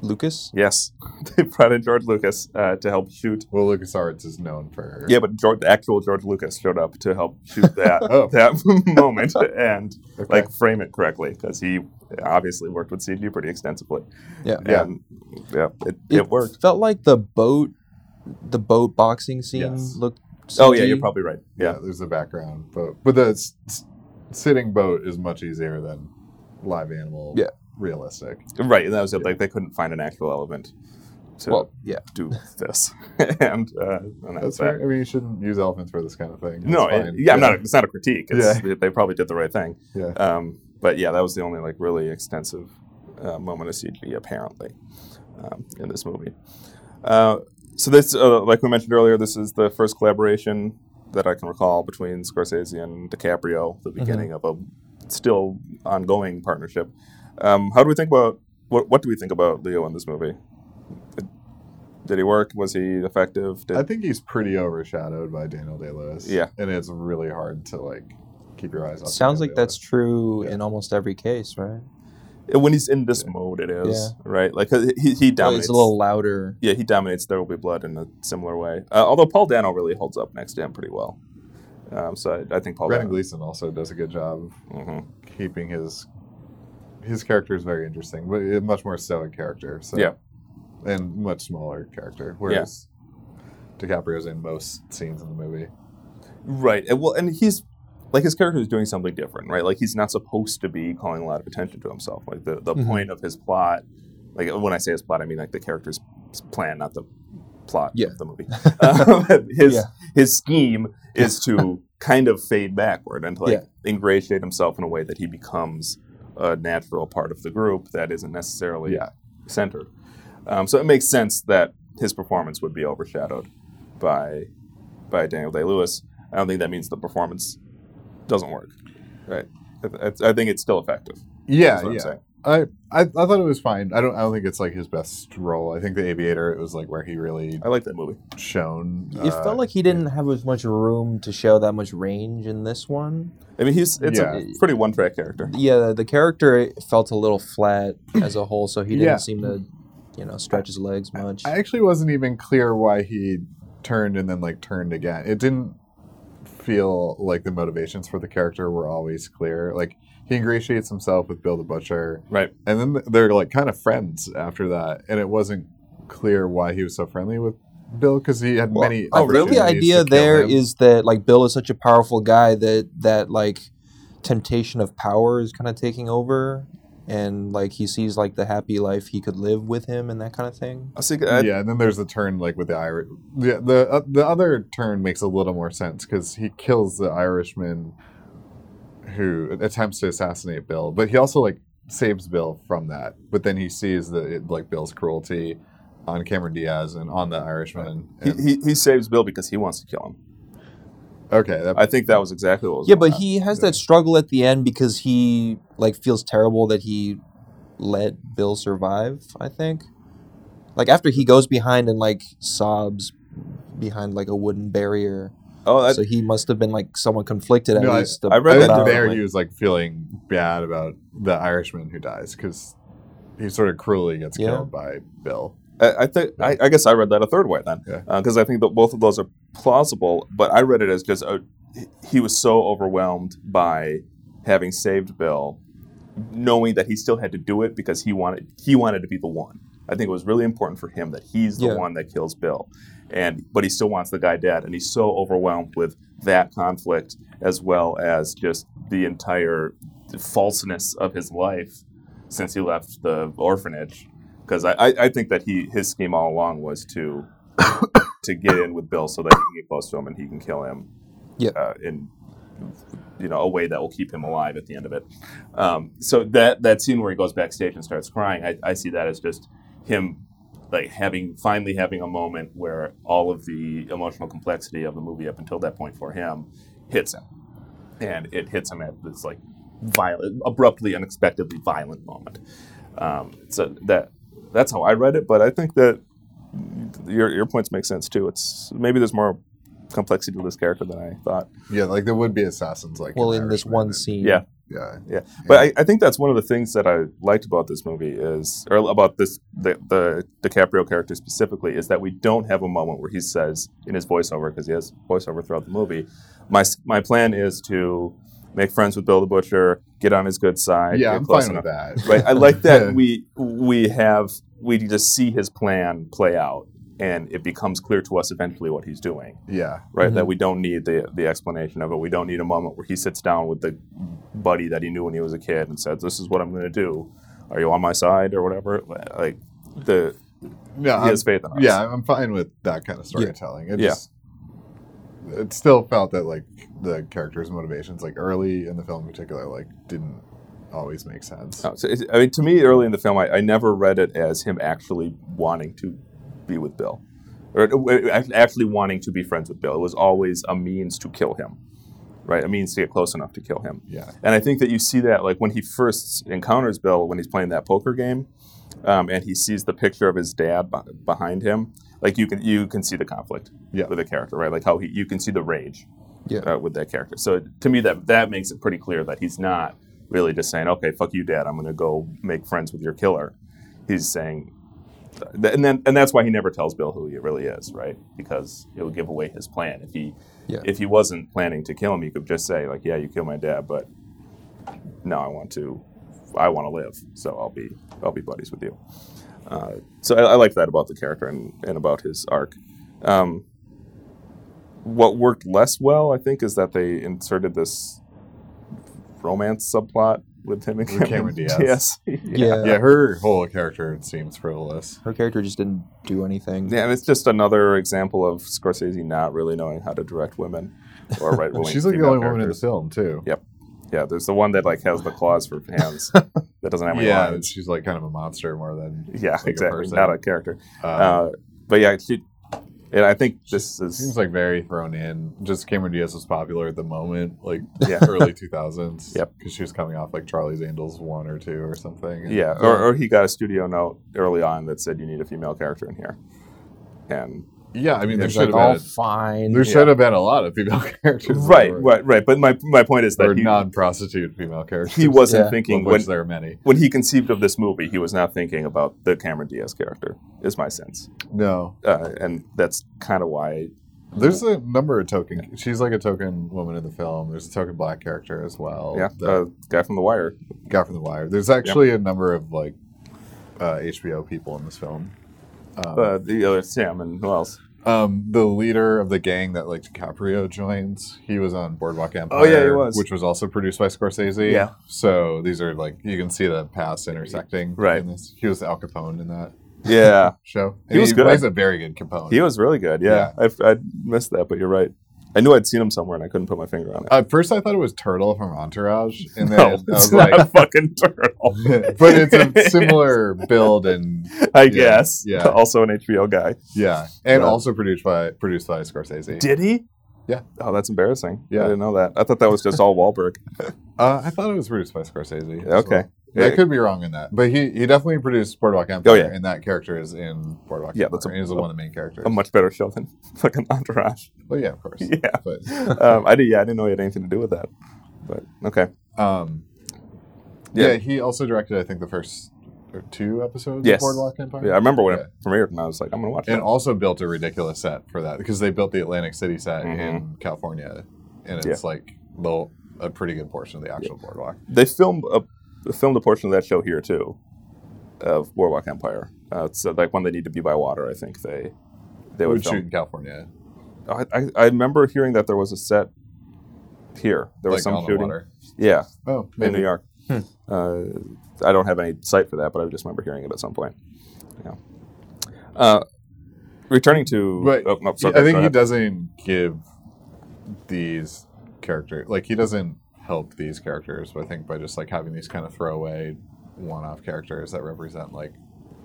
Lucas. Yes, they brought in George Lucas uh, to help shoot. Well, LucasArts is known for Yeah, but George, the actual George Lucas showed up to help shoot that Oh. that moment and Okay. like frame it correctly because he obviously worked with CG pretty extensively. Yeah. Yeah. And, yeah, it, it, worked. Felt like the boat, the boat boxing scene Yes. looked. Oh yeah, you're probably right. yeah. Yeah, There's a background, but but the s- s- sitting boat is much easier than live animal. Yeah. realistic. right. And that was it. Like they couldn't find an actual element to Well, yeah. do this, and uh, and That's that's fair. that. I mean, you shouldn't use elephants for this kind of thing. No, It's it- fine. yeah, I'm not. It's not a critique. It's, Yeah. They probably did the right thing. Yeah. Um, but yeah, that was the only like really extensive uh, moment of CG apparently um, in this movie. Uh, so this, uh, like we mentioned earlier, this is the first collaboration that I can recall between Scorsese and DiCaprio, the beginning of a still ongoing partnership. Um, how do we think about what? What do we think about Leo in this movie? Did, did he work? Was he effective? Did, I think he's pretty overshadowed by Daniel Day Lewis. Yeah. and it's really hard to like keep your eyes off. Sounds Daniel like that's Day-Lewis. true Yeah. in almost every case, right? When he's in this mode, it is right. Like he he Well, dominates. it's a little louder. Yeah, he dominates There Will Be Blood in a similar way. Uh, although Paul Dano really holds up next to him pretty well. Um, so I, I think Paul Brendan Dano. Gleeson also does a good job hmm keeping his his character is very interesting, but a much more stoic character. So Yeah. and much smaller character. Whereas DiCaprio's in most scenes in the movie. Right. And, well, and he's like his character is doing something different, right? Like he's not supposed to be calling a lot of attention to himself. Like the, the Mhm. point of his plot, like when I say his plot, I mean like the character's plan, not the plot Yeah. of the movie. Um, his Yeah. his scheme is to kind of fade backward and to like Yeah. ingratiate himself in a way that he becomes a natural part of the group that isn't necessarily centered. Um, so it makes sense that his performance would be overshadowed by by Daniel Day Lewis. I don't think that means the performance doesn't work. Right. I, I- I think it's still effective. Yeah, That's what I'm yeah. I, I I thought it was fine. I don't I don't think it's like his best role. I think the Aviator it was like where he really I like that movie. shone. It uh, felt like he didn't have as much room to show that much range in this one. I mean, he's it's Yeah. a pretty one track character. Yeah, the character felt a little flat as a whole, so he didn't Yeah. seem to, you know, stretch his legs much. I actually wasn't even clear why he turned and then like turned again. It didn't feel like the motivations for the character were always clear. Like he ingratiates himself with Bill the Butcher, Right. and then they're like kind of friends after that, and it wasn't clear why he was so friendly with Bill because he had Well, many. oh, really? the idea there him. is that like Bill is such a powerful guy that that like temptation of power is kind of taking over, and like he sees like the happy life he could live with him and that kind of thing. I was thinking, I, yeah, and then there's the turn like with the Irish. Yeah, the uh, the other turn makes a little more sense because he kills the Irishman who attempts to assassinate Bill, but he also like saves Bill from that. But then he sees the it, like Bill's cruelty on Cameron Diaz and on the Irishman. he, and- he, he saves Bill because he wants to kill him. Okay, that, I think that was exactly what was Yeah, but on. he has that struggle at the end because he like feels terrible that he let Bill survive. I think, like after he goes behind and like sobs behind like a wooden barrier, Oh, that, so he must have been like someone conflicted at No, I- least. I read that think down, there like- he was like feeling bad about the Irishman who dies because he sort of cruelly gets Yeah. killed by Bill. I, think I, I guess I read that a third way then, Yeah. Uh, because I think that both of those are plausible. But I read it as just a, he was so overwhelmed by having saved Bill, knowing that he still had to do it because he wanted he wanted to be the one. I think it was really important for him that he's the Yeah. one that kills Bill, and but he still wants the guy dead, and he's so overwhelmed with that conflict as well as just the entire falseness of his life since he left the orphanage. Because I, I, I think that he his scheme all along was to to get in with Bill so that he can get close to him and he can kill him Yeah. uh, in you know a way that will keep him alive at the end of it. Um, so that that scene where he goes backstage and starts crying, I, I see that as just him like having finally having a moment where all of the emotional complexity of the movie up until that point for him hits him, and it hits him at this like violent, abruptly, unexpectedly violent moment. Um, so that that's how I read it, but I think that your your points make sense too. It's maybe there's more complexity to this character than I thought. Yeah, like there would be assassins like Well, in Irishman this one scene, Yeah. Yeah. Yeah, but I, I think that's one of the things that I liked about this movie is, or about this the, the DiCaprio character specifically, is that we don't have a moment where he says in his voiceover because he has voiceover throughout the movie. My my plan is to make friends with Bill the Butcher, get on his good side. Yeah, I'm fine enough. with that. Right, I like that we we have we just see his plan play out, and it becomes clear to us eventually what he's doing Yeah. right? That mm-hmm. we don't need the the explanation of it. We don't need a moment where he sits down with the buddy that he knew when he was a kid and says, "This is what I'm going to do. Are you on my side or whatever?" Like the Yeah. he I'm, has faith in us. yeah, I'm fine with that kind of storytelling. It Yeah. just it still felt that like the characters' motivations, like early in the film in particular, like didn't always make sense. No, so I mean, to me, early in the film, I, I never read it as him actually wanting to be with Bill, or uh, actually wanting to be friends with Bill. It was always a means to kill him, right? A means to get close enough to kill him. Yeah. And I think that you see that like when he first encounters Bill when he's playing that poker game, um, and he sees the picture of his dad be- behind him. Like you can you can see the conflict Yeah. with the character, right? Like how he you can see the rage Yeah. uh, with that character. So to me, that that makes it pretty clear that he's not really just saying, "Okay, fuck you, dad. I'm going to go make friends with your killer." He's saying, and then and that's why he never tells Bill who he really is, right? Because it would give away his plan if he Yeah. if he wasn't planning to kill him, he could just say like, "Yeah, you killed my dad, but no, I want to, I want to live, so I'll be, I'll be buddies with you." Uh, so I, I like that about the character and, and about his arc. Um, what worked less well, I think, is that they inserted this romance subplot with him and Cameron, Cameron Diaz. Diaz. Yeah. Yeah, her whole character seems frivolous. Her character just didn't do anything. Yeah, and it's just another example of Scorsese not really knowing how to direct women or write women. She's like the female only woman in the film too. Yep. Yeah, there's the one that like has the claws for hands that doesn't have any Yeah, lines. she's like kind of a monster more than Yeah, like a exactly. person. Not a character. uh, Uh, but yeah, she. And I think this is seems like very thrown in. Just Cameron Diaz was popular at the moment, like Yeah. early two thousands. Yep. because she was coming off like Charlie's Angels one or two or something. Yeah, or, or he got a studio note early on that said you need a female character in here, and yeah. I mean, there It's should like, have all been. fine. There yeah. should have been a lot of female characters. right, or, right, right. But my my point is that he, non-prostitute female characters. he wasn't Yeah. thinking of when there are many. when he conceived of this movie, he was not thinking about the Cameron Diaz character. Is my sense, No, uh, and that's kind of why. there's a number of token. She's like a token woman in the film. There's a token black character as well. Yeah, that uh, guy from The Wire. Guy from the wire. There's actually a number of like uh, HBO people in this film. Um, Uh, the other Sam and who else? um, the leader of the gang that like DiCaprio joins, he was on Boardwalk Empire. Oh, yeah, he was. which was also produced by Scorsese. Yeah. So these are like you can see the paths intersecting. Right. In this. He was Al Capone in that Yeah, show. He was good. Plays a very good Capone. he was really good. Yeah, I, I missed that, but you're right. I knew I'd seen him somewhere, and I couldn't put my finger on it. At first, I thought it was Turtle from Entourage, and then no, I was not like, fucking turtle. but it's a similar build and I guess. yeah. Also an HBO guy. yeah, and Yeah. also produced by produced by Scorsese. Did he? Yeah. Oh, that's embarrassing. Yeah. I didn't know that. I thought that was just all Wahlberg. Uh, I thought it was produced by Scorsese. Okay. well. I could be wrong in that, but he, he definitely produced Boardwalk Empire, Oh, yeah. and that character is in Boardwalk Yeah, Empire. that's a- he's he's one of the main characters. A much better show than fucking Entourage. well, yeah, of course. Yeah. But Um, I did. Yeah, I didn't know he had anything to do with that. But okay. um, Yeah. yeah. he also directed, I think, the first or two episodes Yes. of Boardwalk Empire. Yeah, I remember when Yeah. it premiered, and I was like, I'm gonna watch it. and also built a ridiculous set for that because they built the Atlantic City set Mhm. in California, and it's like the, a pretty good portion of the actual boardwalk. They filmed a filmed a portion of that show here too. of Boardwalk Empire. Uh, so like when they need to be by water, I think they they would would shoot in California, I, I, I remember hearing that there was a set here. There was some on the shooting. water. Yeah, Oh, in. New York. Uh, I don't have any sight for that, but I just remember hearing it at some point. Yeah. Uh, returning to, But oh, no, sorry, I think he doesn't give these characters like he doesn't help these characters. but I think by just like having these kind of throwaway one-off characters that represent like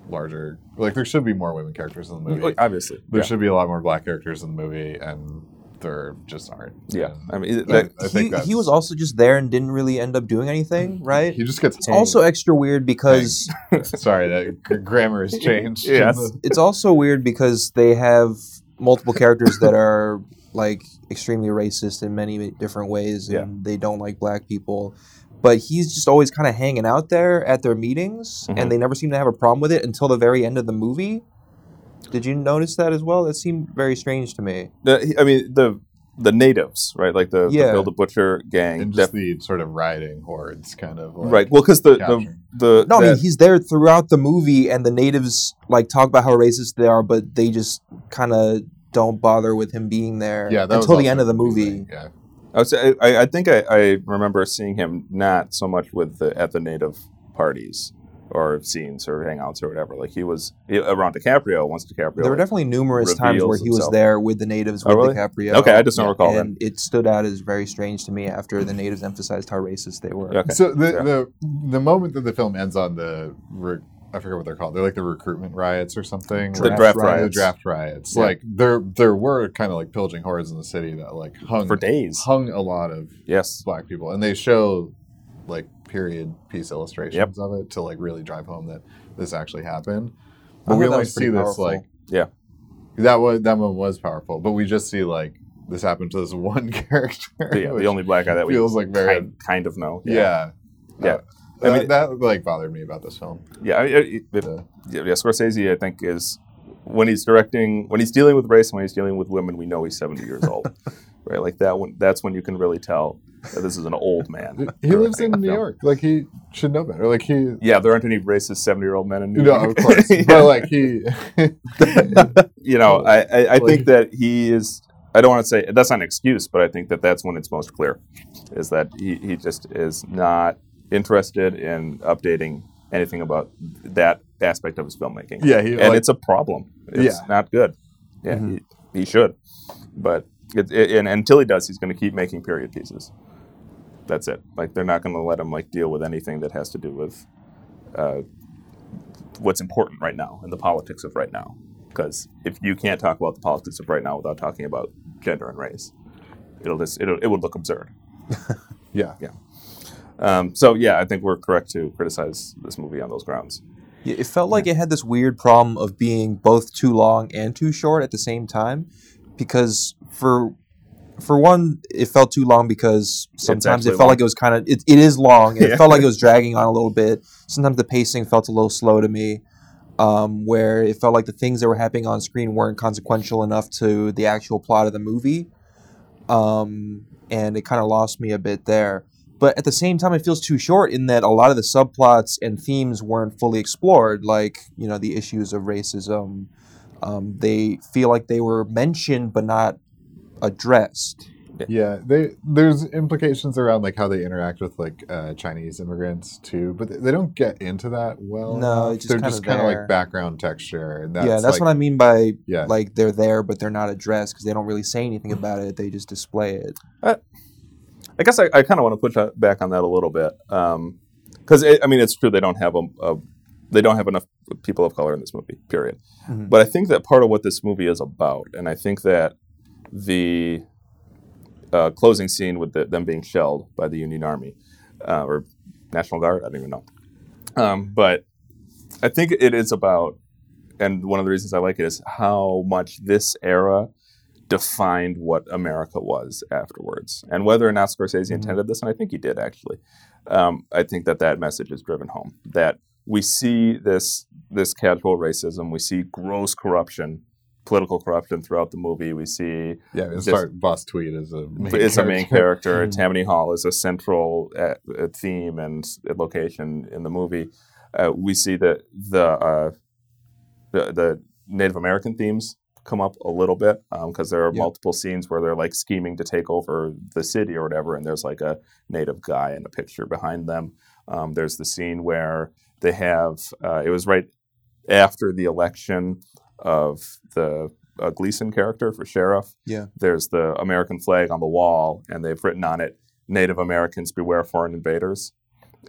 larger like there should be more women characters in the movie. Like, obviously. there yeah. should be a lot more black characters in the movie, and there just aren't. Yeah, And I mean, I- I think he, he was also just there and didn't really end up doing anything, right? He just gets It's also extra weird because sorry that grammar has changed. Yes. it's also weird because they have multiple characters that are like extremely racist in many different ways and Yeah. they don't like black people but he's just always kind of hanging out there at their meetings Mhm. and they never seem to have a problem with it until the very end of the movie did you notice that as well that seemed very strange to me the- I mean, the the natives, right? Like the, Yeah. the Bill the Butcher gang. and just def- the sort of riding hordes, kind of like, right. Well, because the, the the no i mean he's there throughout the movie and the natives like talk about how racist they are but they just kind of don't bother with him being there Yeah, until the end of the movie Yeah, I, was, I, I I think I, I remember seeing him not so much with the at the native parties or scenes or hangouts or whatever. Like he was he, uh, around DiCaprio once DiCaprio. There were definitely numerous times where reveals he was there with the natives Oh, really? DiCaprio. Okay, I just don't recall that. and it stood out as very strange to me after the natives emphasized how racist they were. Okay. So the, Yeah. the the moment that the film ends on the re- I forget what they're called. They're like the recruitment riots or something. The Like- draft riots. The draft riots. Yeah. Like there there were kind of like pillaging hordes in the city that like hung for days. hung a lot of Yes. black people, and they show like period piece illustrations of it to like really drive home that this actually happened. But we only see this like Yeah. that was that one was powerful, but we just see like this happened to this one character. The, yeah, the only black guy that we feels like very kind, kind of know. yeah. Yeah. Uh, I that, mean- that like bothered me about this film. Yeah, I, I, it, Yeah. yeah, Scorsese, I think, is when he's directing, when he's dealing with race, and when he's dealing with women, we know he's seventy years old, right? Like that one. That's when you can really tell that this is an old man. He lives in New. York. Like he should know better. Like he Yeah, there aren't any racist seventy-year-old men in New no, York. of course. Yeah. But like he you know, I, I, I think that he is. I don't want to say that's not an excuse, but I think that that's when it's most clear, is that he, he just is not interested in updating anything about that aspect of his filmmaking. Yeah, he and like, it's a problem. It's Yeah. not good. Yeah, Mhm. he, he should, but it, it, and until he does, he's going to keep making period pieces. That's it. Like they're not going to let him like deal with anything that has to do with uh, what's important right now and the politics of right now. Because if you can't talk about the politics of right now without talking about gender and race, it'll just it'll, it would look absurd. Yeah, yeah. Um, so yeah, I think we're correct to criticize this movie on those grounds. Yeah, It felt like it had this weird problem of being both too long and too short at the same time, because for for one, it felt too long because sometimes it felt long. like it was kind of it, it is long. and It Yeah. felt like it was dragging on a little bit. Sometimes the pacing felt a little slow to me, um, where it felt like the things that were happening on screen weren't consequential enough to the actual plot of the movie, um, and it kind of lost me a bit there. But at the same time, it feels too short in that a lot of the subplots and themes weren't fully explored, like you know the issues of racism. Um, they feel like they were mentioned but not addressed. Yeah, they there's implications around like how they interact with like uh, Chinese immigrants too, but they, they don't get into that well. No, just they're kinda just kind of like background texture, and that's yeah, that's like, what I mean by Yeah, like they're there but they're not addressed because they don't really say anything about it. They just display it. I guess I, I kind of want to push back on that a little bit because I mean it's true they don't have a, a they don't have enough people of color in this movie. Period. Mhm. But I think that part of what this movie is about, and I think that the uh, closing scene with the, them being shelled by the Union Army uh, or National Guard, I don't even know. Um, but I think it is about, and one of the reasons I like it is how much this era defined what America was afterwards, and whether or not Scorsese Mhm. intended this, and I think he did actually. Um, I think that that message is driven home that we see this this casual racism, we see gross corruption, political corruption throughout the movie. We see yeah. It's Just- Boss Tweed as a main is a main character. Mhm. Tammany Hall is a central uh, theme and location in the movie. Uh, we see that the, uh, the the Native American themes come up a little bit because there are Yeah. multiple scenes where they're like scheming to take over the city or whatever, and there's like a native guy in a picture behind them. Um, there's the scene where they have uh, it was right after the election of the uh, Gleeson character for sheriff. Yeah. There's the American flag on the wall, and they've written on it, "Native Americans beware foreign invaders."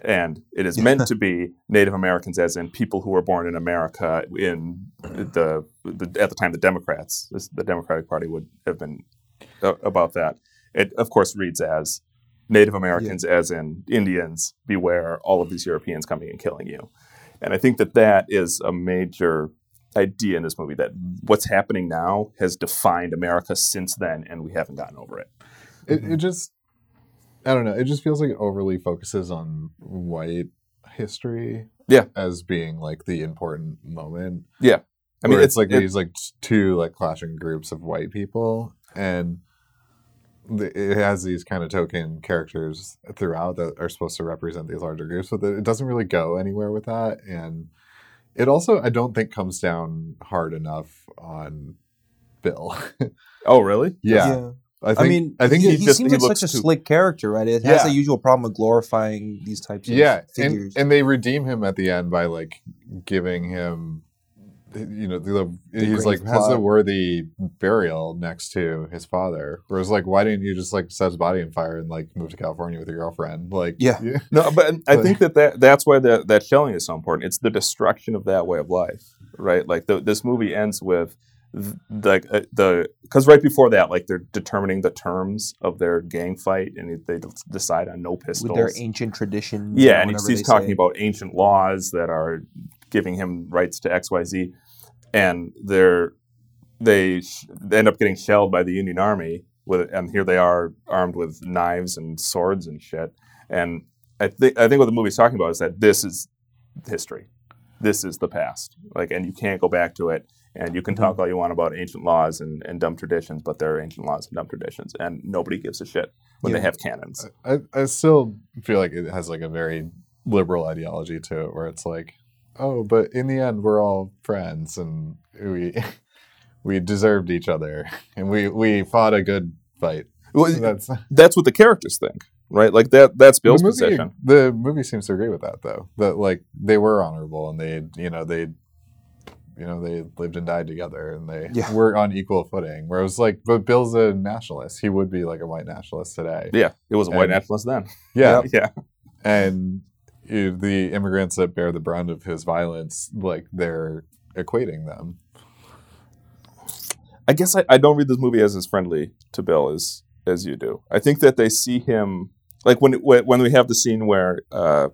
And it is meant to be Native Americans, as in people who were born in America. In the, the at the time, the Democrats, the Democratic Party, would have been uh, about that. It of course reads as Native Americans, as in Indians, beware all of these Europeans coming and killing you. And I think that that is a major idea in this movie that what's happening now has defined America since then, and we haven't gotten over it. It, it just, I don't know. It just feels like it overly focuses on white history. Yeah. As being like the important moment. Yeah. I mean, mean, it's, like it- these like two like clashing groups of white people, and the, it has these kind of token characters throughout that are supposed to represent these larger groups, but it doesn't really go anywhere with that. And it also, I don't think, comes down hard enough on Bill. Oh, really? yeah, I think. I mean, I think he, he he just- seems he like such a too- slick character, right? It has Yeah. the usual problem of glorifying these types of yeah and, figures. and they redeem him at the end by like giving him you know the, he's like grave has a worthy burial next to his father whereas like why didn't you just like set his body on fire and like move to california with your girlfriend like Yeah. No, but I think that, that that's why that that showing is so important. It's the destruction of that way of life, right? Like the, this movie ends with uh, the because right before that, like they're determining the terms of their gang fight, and they decide on no pistols. with their ancient traditions. Yeah, and he's, he's talking say. about ancient laws that are giving him rights to X, Y, Z, and they're they sh- they end up getting shelled by the Union Army with, and here they are armed with knives and swords and shit. And I think I think what the movie's talking about is that this is history, this is the past, like, and you can't go back to it. And you can Mm-hmm. talk all you want about ancient laws and, and dumb traditions, but they're ancient laws and dumb traditions, and nobody gives a shit when they have cannons. I, I still feel like it has like a very liberal ideology to it where it's like oh but in the end we're all friends and we we deserved each other and we we fought a good fight Well, that's that's what the characters think, right? Like that. That's Bill's the movie, position. The movie seems to agree with that, though. That like they were honorable and they, you know, they, you know, they lived and died together and they Yeah. were on equal footing. Whereas like, but Bill's a nationalist. He would be like a white nationalist today. Yeah, it was a white And- nationalist then. Yeah, yeah. and you the immigrants that bear the brunt of his violence, like they're equating them. I guess I, I don't read this movie as as friendly to Bill as as you do. I think that they see him like when when when we have the scene where uh,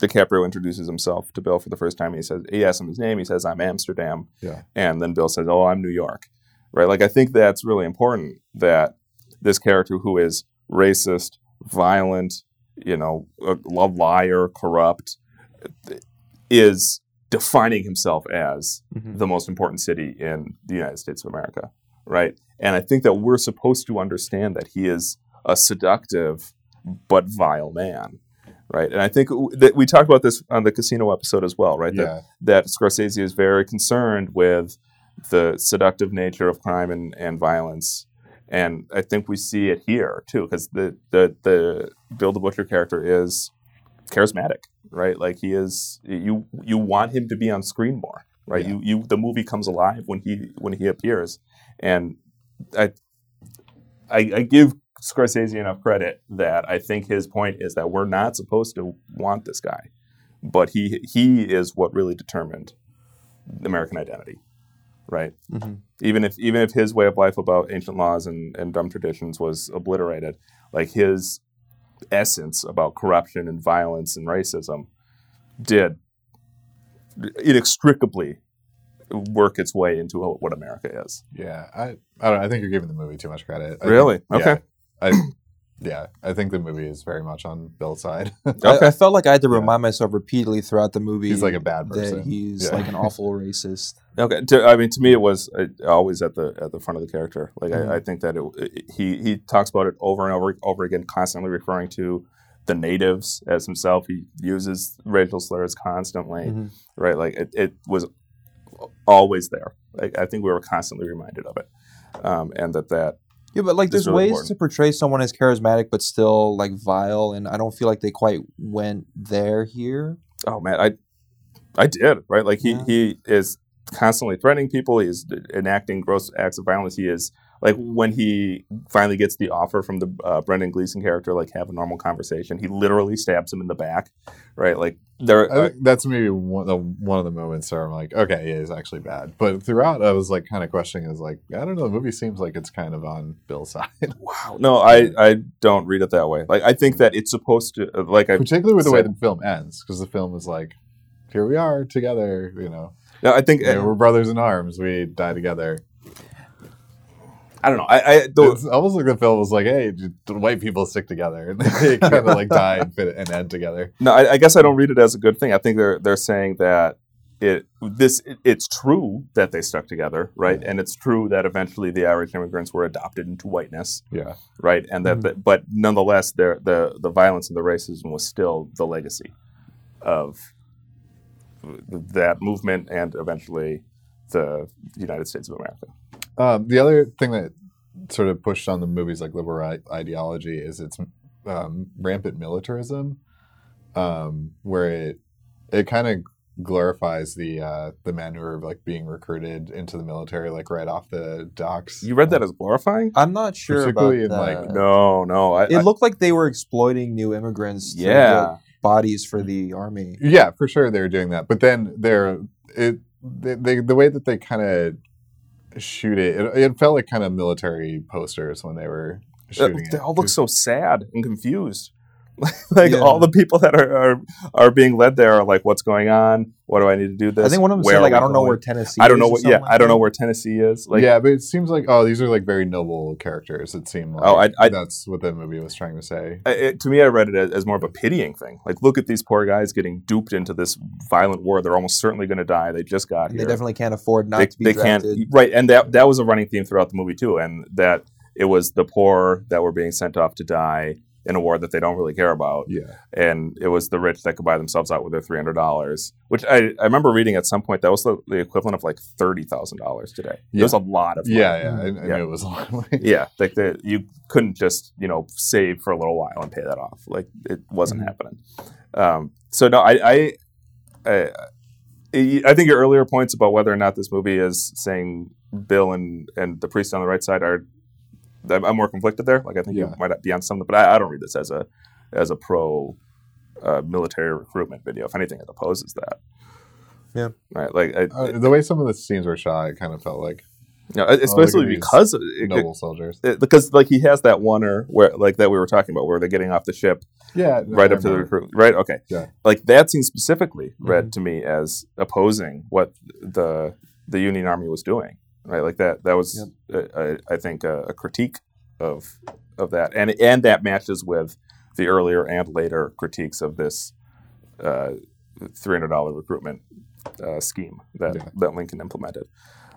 DiCaprio introduces himself to Bill for the first time. He says he asks him his name. He says I'm Amsterdam. Yeah. and then Bill says, "Oh, I'm New York." Right? Like I think that's really important that this character who is racist, violent, you know, a liar, corrupt, is defining himself as Mhm. the most important city in the United States of America, right? And I think that we're supposed to understand that he is a seductive but vile man, right? And I think that we talked about this on the casino episode as well, right? That, that Scorsese is very concerned with the seductive nature of crime and, and violence. And I think we see it here too, because the, the the Bill the Butcher character is charismatic, right? Like he is you you want him to be on screen more, right? Yeah. You you the movie comes alive when he when he appears, and I I, I give Scorsese enough credit that I think his point is that we're not supposed to want this guy, but he he is what really determined American identity, right? Mhm. Even if even if his way of life about ancient laws and, and dumb traditions was obliterated, like his essence about corruption and violence and racism did inextricably work its way into what America is. yeah. I, I don't. I think you're giving the movie too much credit. I Really? think- Okay. Yeah, I, yeah. I think the movie is very much on Bill's side. I, I felt like I had to Yeah. remind myself repeatedly throughout the movie. He's like a bad that person. he's Yeah. like an awful racist. Okay, to, I mean, to me, it was uh, always at the at the front of the character. Like, Mhm. I, I think that it, it- he he talks about it over and over over again, constantly referring to the natives as himself. He uses racial slurs constantly, Mhm. right? Like it, it was always there. Like, I think we were constantly reminded of it, um, and that that Yeah, but like there's really ways important. to portray someone as charismatic but still like vile, and I don't feel like they quite went there here. oh man, I I did right. Like he Yeah. he is constantly threatening people. He is enacting gross acts of violence. He is like when he finally gets the offer from the uh, Brendan Gleeson character, like have a normal conversation. He literally stabs him in the back, right? Like there. I think that's maybe one of, one of the moments where I'm like, okay, yeah, he's actually bad. But throughout, I was like kind of questioning, is like, I don't know, the movie seems like it's kind of on Bill's side, wow. No, I I don't read it that way. Like I think that it's supposed to uh, like I. particularly with the way the film ends, because the film is like, here we are together, you know, No, I think know, we're brothers in arms, we die together. I don't know. I, I the, It's almost like the film was like, hey, white people stick together, and they kind of like die and fit and end together. No, I, I guess I don't read it as a good thing. I think they're they're saying that it this it, it's true that they stuck together, right? And it's true that eventually the Irish immigrants were adopted into whiteness, Yeah, right? And that, mm-hmm. that but nonetheless, there the the violence and the racism was still the legacy of that movement and eventually the United States of America. Um, the other thing that sort of pushed on the movie's like liberal i- ideology is its um, rampant militarism, um, where it it kind of glorifies the uh, the men who are like being recruited into the military like right off the docks. You read that as glorifying? I'm not sure about Particularly in, that. like, No, no. I, it I- looked like they were exploiting new immigrants yeah. get bodies for the army. Yeah, for sure they were doing that, but then they're it they, they the way that they kind of shoot it, it, it felt like kind of military posters when they were shooting they it. all look so sad and confused. like Yeah. all the people that are, are are being led there are like, "What's going on? What do I need to do this?" I think one of them Where said like, "I don't know going?" where Tennessee." I don't is know what. Yeah, like I don't know where Tennessee is. Like, yeah, but it seems like oh, these are like very noble characters. It seemed like Oh, I- I- that's what the movie was trying to say. It, to me, I read it as, as more of a pitying thing. Like, look at these poor guys getting duped into this violent war. They're almost certainly going to die. They just got They here. definitely can't afford not they, to be they drafted. can't right and that that was a running theme throughout the movie too and that it was the poor that were being sent off to die in a war that they don't really care about Yeah, and it was the rich that could buy themselves out with their $300 which i, I remember reading at some point that was the, the equivalent of like $30000 today it was a lot of money. yeah, yeah. I, I Yeah. knew it was a lot of money. yeah like the, you couldn't just you know save for a little while and pay that off like it wasn't Mhm. happening um, so no I, I I I think your earlier points about whether or not this movie is saying Bill and and the priest on the right side are I'm more conflicted there. Like I think Yeah. you might be on something but I, I don't read this as a as a pro uh, military recruitment video. If anything it opposes that. Yeah. right? Like I, Uh, the way some of the scenes were shot, it kind of felt like you know, especially these because it, it- noble soldiers. it- because like he has that oner where like that we were talking about where they're getting off the ship Yeah, right up to the recruit right? Okay. Yeah. like that scene specifically read to me as opposing what the the union army was doing right like that that was uh, I, I think a, a critique of of that and and that matches with the earlier and later critiques of this uh, $300 recruitment uh, scheme that, Yeah. that Lincoln implemented.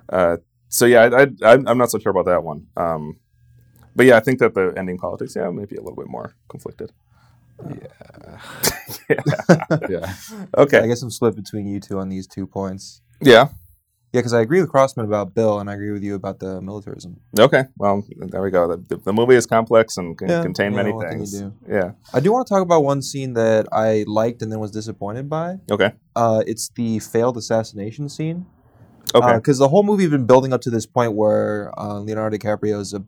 Uh, so yeah, I, I, I'm I'm not so sure about that one. Um, but yeah, I think that the ending politics, yeah, maybe a little bit more conflicted. Yeah. Yeah, Okay. I guess I'm split between you two on these two points. Yeah. Yeah, because I agree with Crossman about Bill, and I agree with you about the militarism. Okay. Well, there we go. The, the movie is complex and can Yeah, contain many you things. do? Yeah. I do want to talk about one scene that I liked and then was disappointed by. Okay. Uh, it's the failed assassination scene. Okay. Because the whole movie has been building up to this point where uh, Leonardo DiCaprio is uh,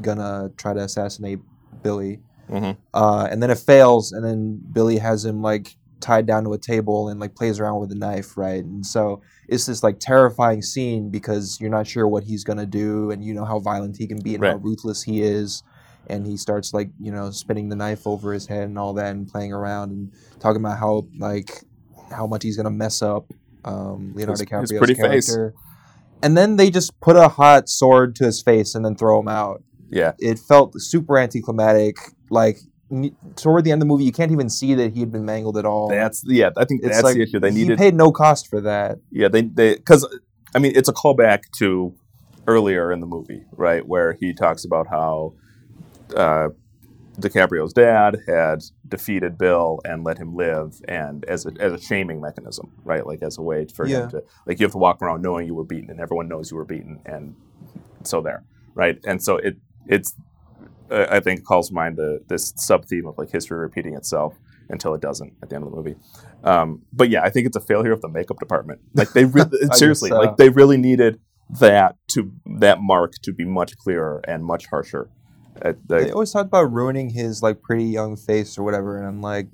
gonna try to assassinate Billy, hmm uh, and then it fails, and then Billy has him like tied down to a table and like plays around with a knife, right? And so it's this like terrifying scene because you're not sure what he's gonna do, and you know how violent he can be and how ruthless he is. And he starts like you know spinning the knife over his head and all that, and playing around and talking about how like how much he's gonna mess up um, Leonardo His- his DiCaprio's pretty face. character. And then they just put a hot sword to his face and then throw him out. Yeah. It felt super anticlimactic. Like toward the end of the movie, you can't even see that he had been mangled at all. That's yeah. I think It's that's like the issue. They he needed. paid no cost for that. Yeah. They they because I mean it's a callback to earlier in the movie, right, where he talks about how uh, DiCaprio's dad had defeated Bill and let him live, and as a as a shaming mechanism, right? Like as a way for Yeah. him to like you have to walk around knowing you were beaten, and everyone knows you were beaten, and so there, right? And so it it's uh, I think calls to mind the this sub theme of like history repeating itself until it doesn't at the end of the movie. Um, but yeah, I think it's a failure of the makeup department. Like they really, seriously, so. like they really needed that to that mark to be much clearer and much harsher. They always talk about ruining his like pretty young face or whatever, and I'm like,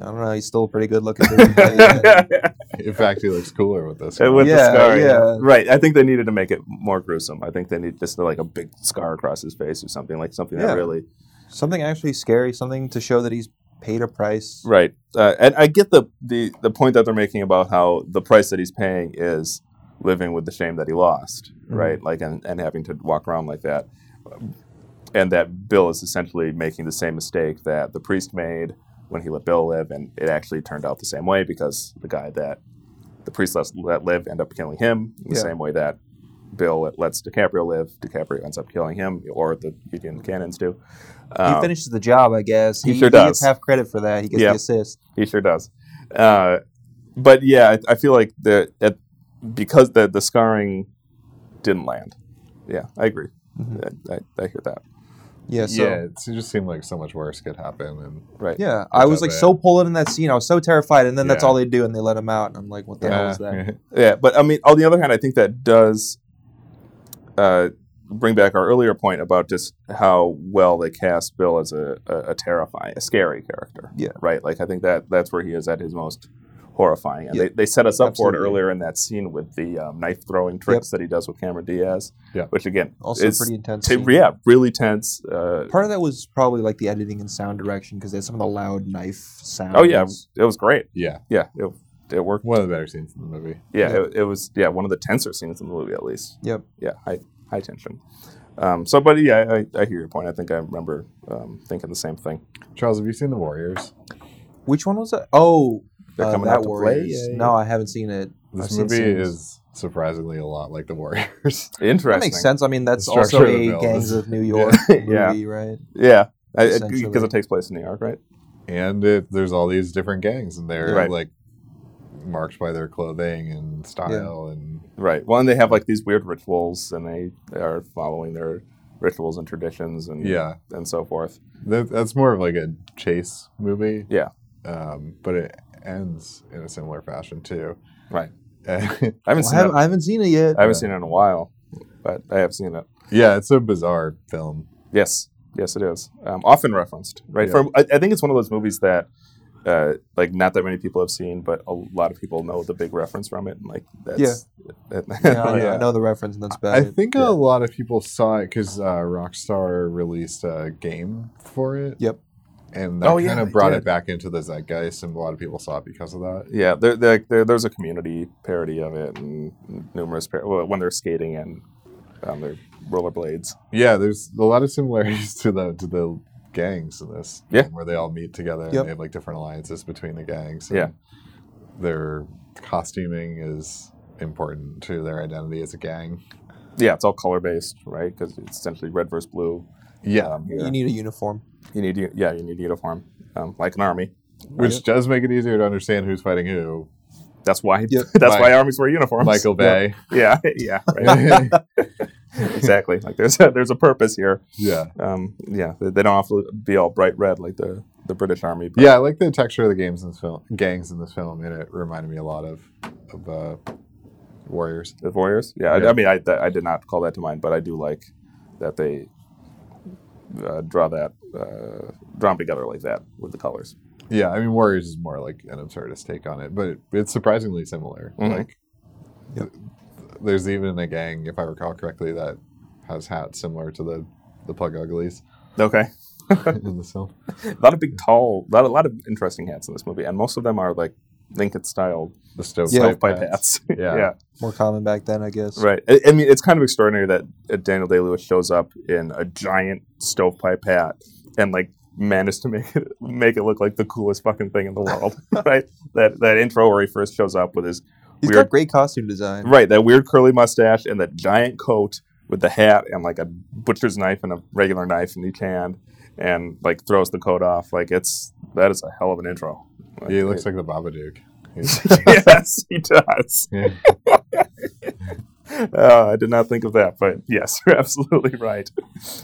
I don't know, he's still pretty good looking. In fact, he looks cooler with this. With Yeah, the scar, yeah. right. I think they needed to make it more gruesome. I think they need just like a big scar across his face or something like something Yeah. that really something actually scary, something to show that he's paid a price. right. Uh, and I get the, the the point that they're making about how the price that he's paying is living with the shame that he lost, Mm-hmm. right? Like and, and having to walk around like that, and that Bill is essentially making the same mistake that the priest made when he let Bill live, and it actually turned out the same way because the guy that the priest lets let live end up killing him in the Yeah. same way that Bill lets DiCaprio live. DiCaprio ends up killing him, or the Union cannons do. He Um, finishes the job, I guess. he sure does. He gets half credit for that. He gets Yeah. the assist. He sure does. Uh, but yeah, I, I feel like the at, because the the scarring didn't land. Yeah, I agree. I, I, I hear that. Yeah, so yeah, yeah, it just seemed like so much worse could happen, and Right. Yeah, I was like bad. so pulled in that scene. I was so terrified, and then that's all they do, and they let him out. And I'm like, what the hell is that? Yeah, but I mean, on the other hand, I think that does uh, bring back our earlier point about just how well they cast Bill as a, a, a terrifying, a scary character. Yeah. Right. Like I think that that's where he is at his most horrifying, and Yeah. they, they set us up for it earlier in that scene with the um, knife throwing tricks that he does with Cameron Diaz. Yeah. Which again, Also, is pretty intense. t- yeah, really tense. Uh, Part of that was probably like the editing and sound direction because there's some of the loud knife sounds. oh yeah, it was great. yeah, Yeah, it, it worked. one of the better scenes in the movie. Yeah, Yeah. It, it was yeah one of the tenser scenes in the movie at least. Yep. yeah, high high tension. Um, so, but yeah, I, I hear your point. I think I remember um, thinking the same thing. Charles, have you seen The Warriors? Which one was that? Oh, They're uh, coming that out to play? Warriors. Yeah, yeah. No, I haven't seen it. I've This seen movie is surprisingly a lot like The Warriors. Interesting. That makes sense. I mean, that's The structure also a film Gangs of New York Yeah. movie, right? Yeah, because Essentially. it takes place in New York, right? and it, there's all these different gangs, and they're Right. like marked by their clothing and style, and Right. Well, and they have like these weird rituals, and they are following their rituals and traditions, and yeah, and so forth. that, that's more of like a chase movie. Yeah. um, but it ends in a similar fashion too. Right. I haven't Well, I, seen haven't, it. I haven't seen it yet. I haven't seen it in a while, but I have seen it. yeah, it's a bizarre film. Yes, yes, it is. Um, often referenced, right? Yeah. For I, I think it's one of those movies that, uh, like, not that many people have seen, but a lot of people know the big reference from it. And like, that's, Yeah, I, Yeah. I know the reference, and that's bad. I think Yeah. a lot of people saw it because uh, Rockstar released a game for it. Yep. And that Oh, yeah, kind they of brought did. it back into the zeitgeist, and a lot of people saw it because of that. yeah. There, there, there, there's a community parody of it, and numerous par- well, when they're skating and on their rollerblades. Yeah, there's a lot of similarities to the to the gangs in this. Yeah. where they all meet together and they have like different alliances between the gangs. and Yeah. their costuming is important to their identity as a gang. Yeah, it's all color based, right? Because it's essentially red versus blue. Yeah, Um. You need a uniform. You need, yeah, you need uniform, um, like an army. which does make it easier to understand who's fighting who. That's why. Yep. That's why armies wear uniforms. Michael Bay. Yeah, yeah, right. exactly. Like there's a, there's a purpose here. yeah. Um, yeah, they, they don't have to be all bright red like the, the British Army. But Yeah, I like the texture of the games in this film, gangs in this film, and it reminded me a lot of of uh, Warriors. the Warriors. Yeah, I, Yeah. I mean, I, I did not call that to mind, but I do like that they uh, draw that uh, draw 'em together like that with the colors. Yeah, I mean Warriors is more like an absurdist take on it, but it, it's surprisingly similar. Mhm. Like, th- there's even a gang, if I recall correctly, that has hats similar to the the Plug Uglies Okay, in this film. a lot of big, tall, lot, a lot of interesting hats in this movie, and most of them are like Lincoln style The stovepipe Yeah. stovepipe hats. hats. Yeah. yeah. More common back then, I guess. Right. I, I mean, it's kind of extraordinary that uh, Daniel Day Lewis shows up in a giant stovepipe hat and like managed to make it make it look like the coolest fucking thing in the world. right. That that intro where he first shows up with his He's weird got great costume design. right that weird curly mustache and that giant coat with the hat and like a butcher's knife and a regular knife in each hand. and like throws the coat off. Like it's that is a hell of an intro. Like, he looks like the Babadook. Yes, he does. yeah. Uh, I did not think of that, but yes, you're absolutely right.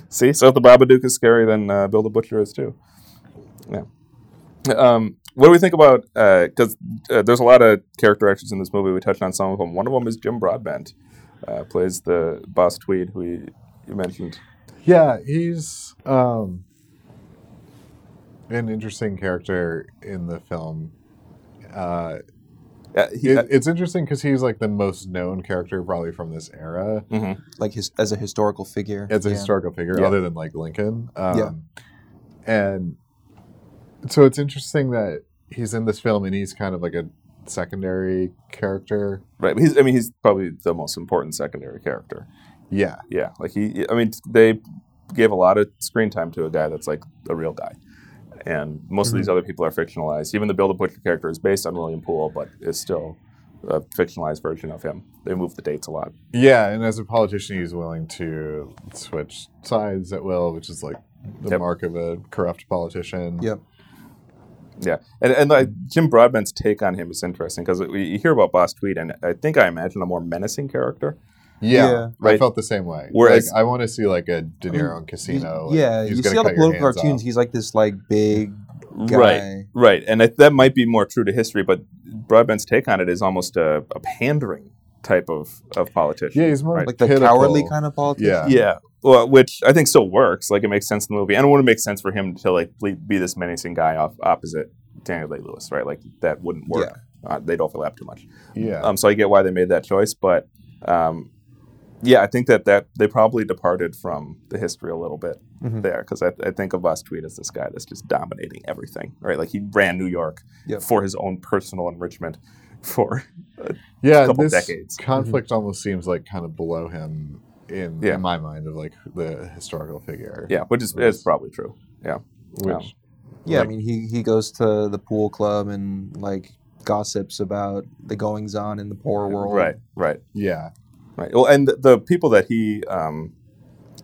See, so if the Babadook is scary, then uh, Bill the Butcher is too. Yeah. Um, what do we think about? Because uh, there's a lot of character actors in this movie. We touched on some of them. One of them is Jim Broadbent, uh, plays the boss Tweed, who you, you mentioned. Yeah, he's um, an interesting character in the film. Uh, Uh, he, it, it's interesting because he's like the most known character probably from this era mhm. Like his as a historical figure. as a Yeah. historical figure, Yeah. other than like Lincoln. Um, Yeah. and so it's interesting that he's in this film and he's kind of like a secondary character. Right. He's, I mean, he's probably the most important secondary character. Yeah, Yeah. Like he, I mean, they gave a lot of screen time to a guy that's like a real guy. And most of these mm-hmm. other people are fictionalized. Even the Bill the Butcher character is based on William Poole, but is still a fictionalized version of him. They move the dates a lot. yeah, and as a politician, he's willing to switch sides at will, which is like the Yep. mark of a corrupt politician. Yep. Yeah, and and like Jim Broadbent's take on him is interesting because you hear about Boss Tweed, and I think I imagine a more menacing character. Yeah, Yeah. I felt the same way. Whereas- like, I want to see like a De Niro in Casino. like, yeah, you see all the cut political cartoons. off. He's like this like big guy. Right, right, and I, that might be more true to history. But Broadbent's take on it is almost a, a pandering type of of politician. Yeah, he's more right? Like the Pitiful. cowardly kind of politician. Yeah. Yeah, well, which I think still works. Like it makes sense in the movie, and it wouldn't make sense for him to like be this menacing guy off opposite Daniel Day Lewis, right? Like that wouldn't work. Uh, they'd overlap too much. Yeah, Um, so I get why they made that choice, but um, yeah, I think that that they probably departed from the history a little bit Mhm. there because I, I think of Boss Tweed as this guy that's just dominating everything, right? Like he ran New York Yep. for his own personal enrichment for yeah. couple this decades. conflict almost seems like kind of below him in, Yeah. in my mind of like the historical figure. yeah, which is, Yes. is probably true. Yeah, which Um, Yeah, Like- I mean, he he goes to the pool club and like gossips about the goings on in the poor world. right, right. yeah, Right. Well, and the, the people that he um,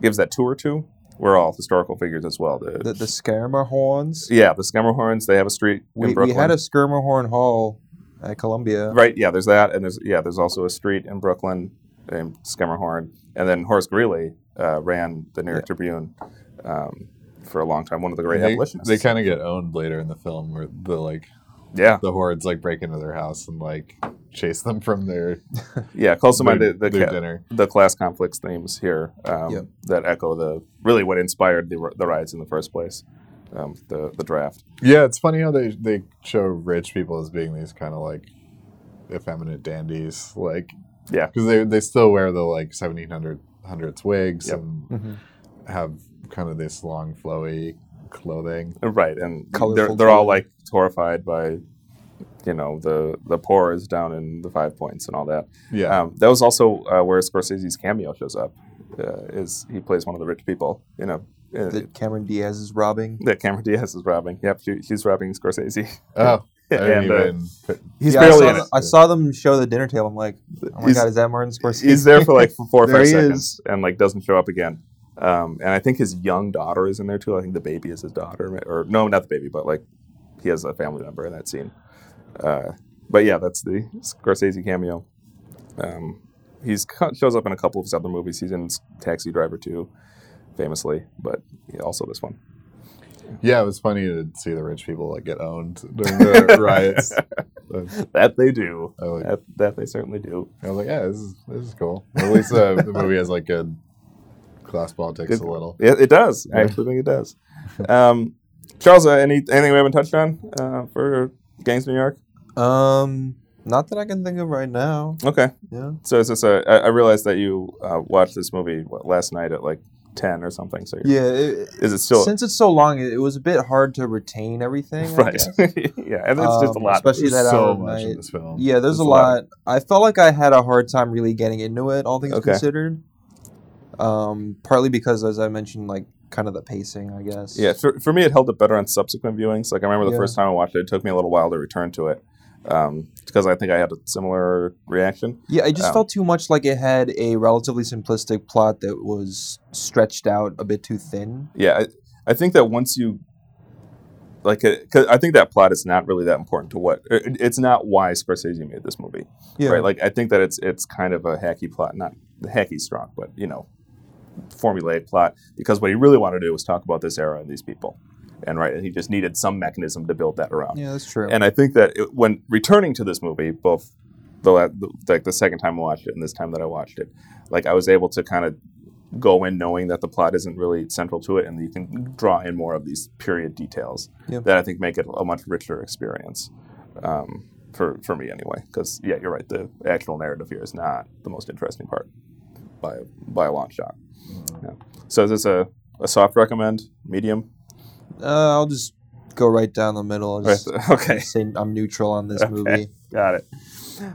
gives that tour to were all historical figures as well. The, The the Schermerhorns. yeah, the Schermerhorns. They have a street in Brooklyn. we had a Schermerhorn Hall at Columbia. right. Yeah, there's that, and there's yeah, there's also a street in Brooklyn named Schermerhorn, and then Horace Greeley uh, ran the New York Tribune um, for a long time. One of the great they, abolitionists. they kind of get owned later in the film, where the like yeah, the hordes like break into their house and like chase them from their yeah. Calls to mind the, the, ca- dinner. the class conflicts themes here um, Yep. that echo the really what inspired the the riots in the first place. Um, the the draft. Yeah, it's funny how they they show rich people as being these kind of like effeminate dandies, like Yeah. because they they still wear the like seventeen hundred hundreds wigs Yep. and Mhm. have kind of this long flowy clothing. Right, and they're they're all like horrified by, you know, the the poor is down in the Five Points and all that. Yeah, Um, that was also uh, where Scorsese's cameo shows up. Uh, is he plays one of the rich people? You know, uh, That Cameron Diaz is robbing. that Cameron Diaz is robbing. Yep, she, she's robbing Scorsese. oh, I didn't and uh, he's Yeah, I barely saw, in it. I saw them show the dinner table. I'm like, oh my He's- god, is that Martin Scorsese? He's there for like four or five seconds is. and like doesn't show up again. Um, and I think his young daughter is in there too. I think the baby is his daughter, or no, not the baby, but like he has a family member in that scene. Uh, but yeah, that's the Scorsese cameo. Um, he's co- shows up in a couple of his other movies. He's in Taxi Driver too, famously, but also this one. Yeah, it was funny to see the rich people like get owned during the riots. That they do. Like- That, that they certainly do. I was like, yeah, this is this is cool. At least uh, the movie has like good class politics It- a little. Yeah, it does. I actually think it does. Um, Charles, uh, any anything we haven't touched on uh, for Gangs of New York? Um, not that I can think of right now. Okay. Yeah. So this a? I, I realized that you uh, watched this movie what, last night at like ten or something. So you're- Yeah. It, is it still since it's so long, it, it was a bit hard to retain everything. Right? yeah, and it's just a Um, lot. especially There's that so much in this film. Yeah, there's a lot. lot. I felt like I had a hard time really getting into it, all things Okay. considered. Um, partly because, as I mentioned, like kind of the pacing, I guess. Yeah, for, for me, it held up better on subsequent viewings. Like I remember the Yeah. first time I watched it, it took me a little while to return to it um, because I think I had a similar reaction. Yeah, it just Um, felt too much like it had a relatively simplistic plot that was stretched out a bit too thin. Yeah, I think that once you like, cause I think that plot is not really that important to what it, it's not why Scorsese made this movie, Yeah. right? Like, I think that it's it's kind of a hacky plot, not hacky strong, but you know, formulaic plot because what he really wanted to do was talk about this era and these people, and right, and he just needed some mechanism to build that around. yeah, that's true. And I think that it, when returning to this movie, both the the- like the second time I watched it and this time that I watched it, like I was able to kind of go in knowing that the plot isn't really central to it, and you can draw in more of these period details Yep. that I think make it a much richer experience um, for for me anyway. Because yeah, you're right. The actual narrative here is not the most interesting part by by a long shot. Yeah. So is this a, a soft recommend, medium? uh, I'll just go right down the middle. I'll just Right. Okay. say I'm neutral on this Okay. movie. Got it.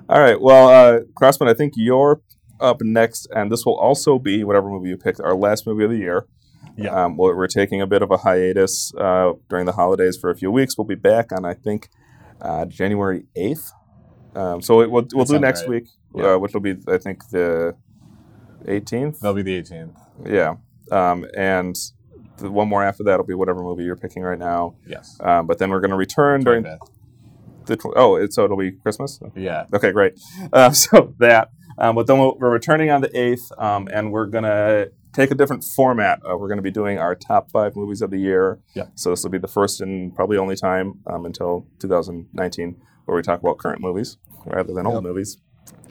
All right. Well, uh, Crossman, I think you're up next, and this will also be whatever movie you picked, our last movie of the year. Yeah. Um, well, we're taking a bit of a hiatus uh, during the holidays for a few weeks. We'll be back on, I think, uh, January eighth. Um, so it, we'll we'll do next right. week, Yeah. uh, which will be, I think, the eighteenth. That'll be the 18th. Yeah. Um, and the one more after that will be whatever movie you're picking right now. Yes. Um, but then we're going to return during the tw- oh, it, so it'll be Christmas. Yeah. Okay, great. Uh, so that, um, but then we'll, we're returning on the eighth, um, and we're gonna take a different format. Uh, we're gonna be doing our top five movies of the year. Yep. So this will be the first and probably only time um, until 2019 where we talk about current movies rather than old movies.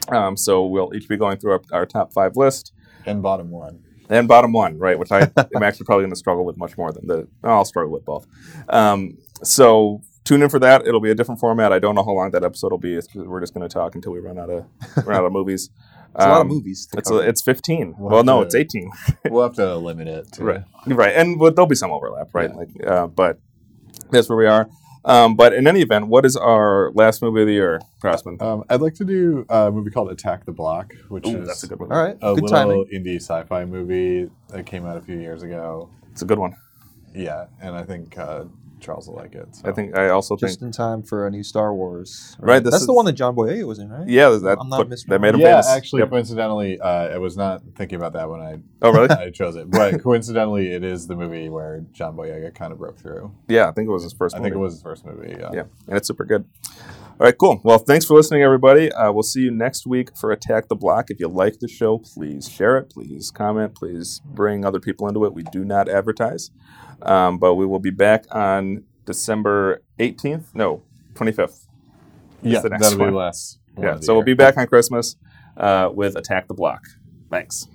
Um, so we'll each be going through our, our top five list And bottom one. and bottom one, right? Which I am actually probably going to struggle with much more than the. I'll struggle with both. Um, so tune in for that. It'll be a different format. I don't know how long that episode will be. We're just going to talk until we run out of run out of movies. It's a lot of Um, movies. It's a, it's 15. We'll well, no, to- it's 18. We'll have to limit it to Right, right, and well, there'll be some overlap, right? Yeah. Like, uh, but that's where we are. Um, but in any event, what is our last movie of the year, Crossman? Um, I'd like to do a movie called Attack the Block, which Ooh, is that's a good one. All right. a Good little timing. indie sci-fi movie that came out a few years ago. It's a good one. Yeah, and I think uh, Charles will like it. So. I think I also think Just in time for a new Star Wars. Right, this That's is- the one that John Boyega was in, right? yeah, that I'm not put- misremembering. that made him yeah, famous. actually, Yep. coincidentally, uh, I was not thinking about that when I Oh, really? I chose it, but coincidentally, it is the movie where John Boyega kind of broke through. yeah, I think it was his first. I movie. think it was his first movie. Yeah. Yeah, and it's super good. All right, cool. Well, thanks for listening, everybody. Uh, we'll see you next week for Attack the Block. If you like the show, please share it. Please comment. Please bring other people into it. We do not advertise, um, but we will be back on December 18th. No, 25th. yeah, the next that'll one. be less. Yeah, so we'll be back on Christmas uh, with Attack the Block. Thanks.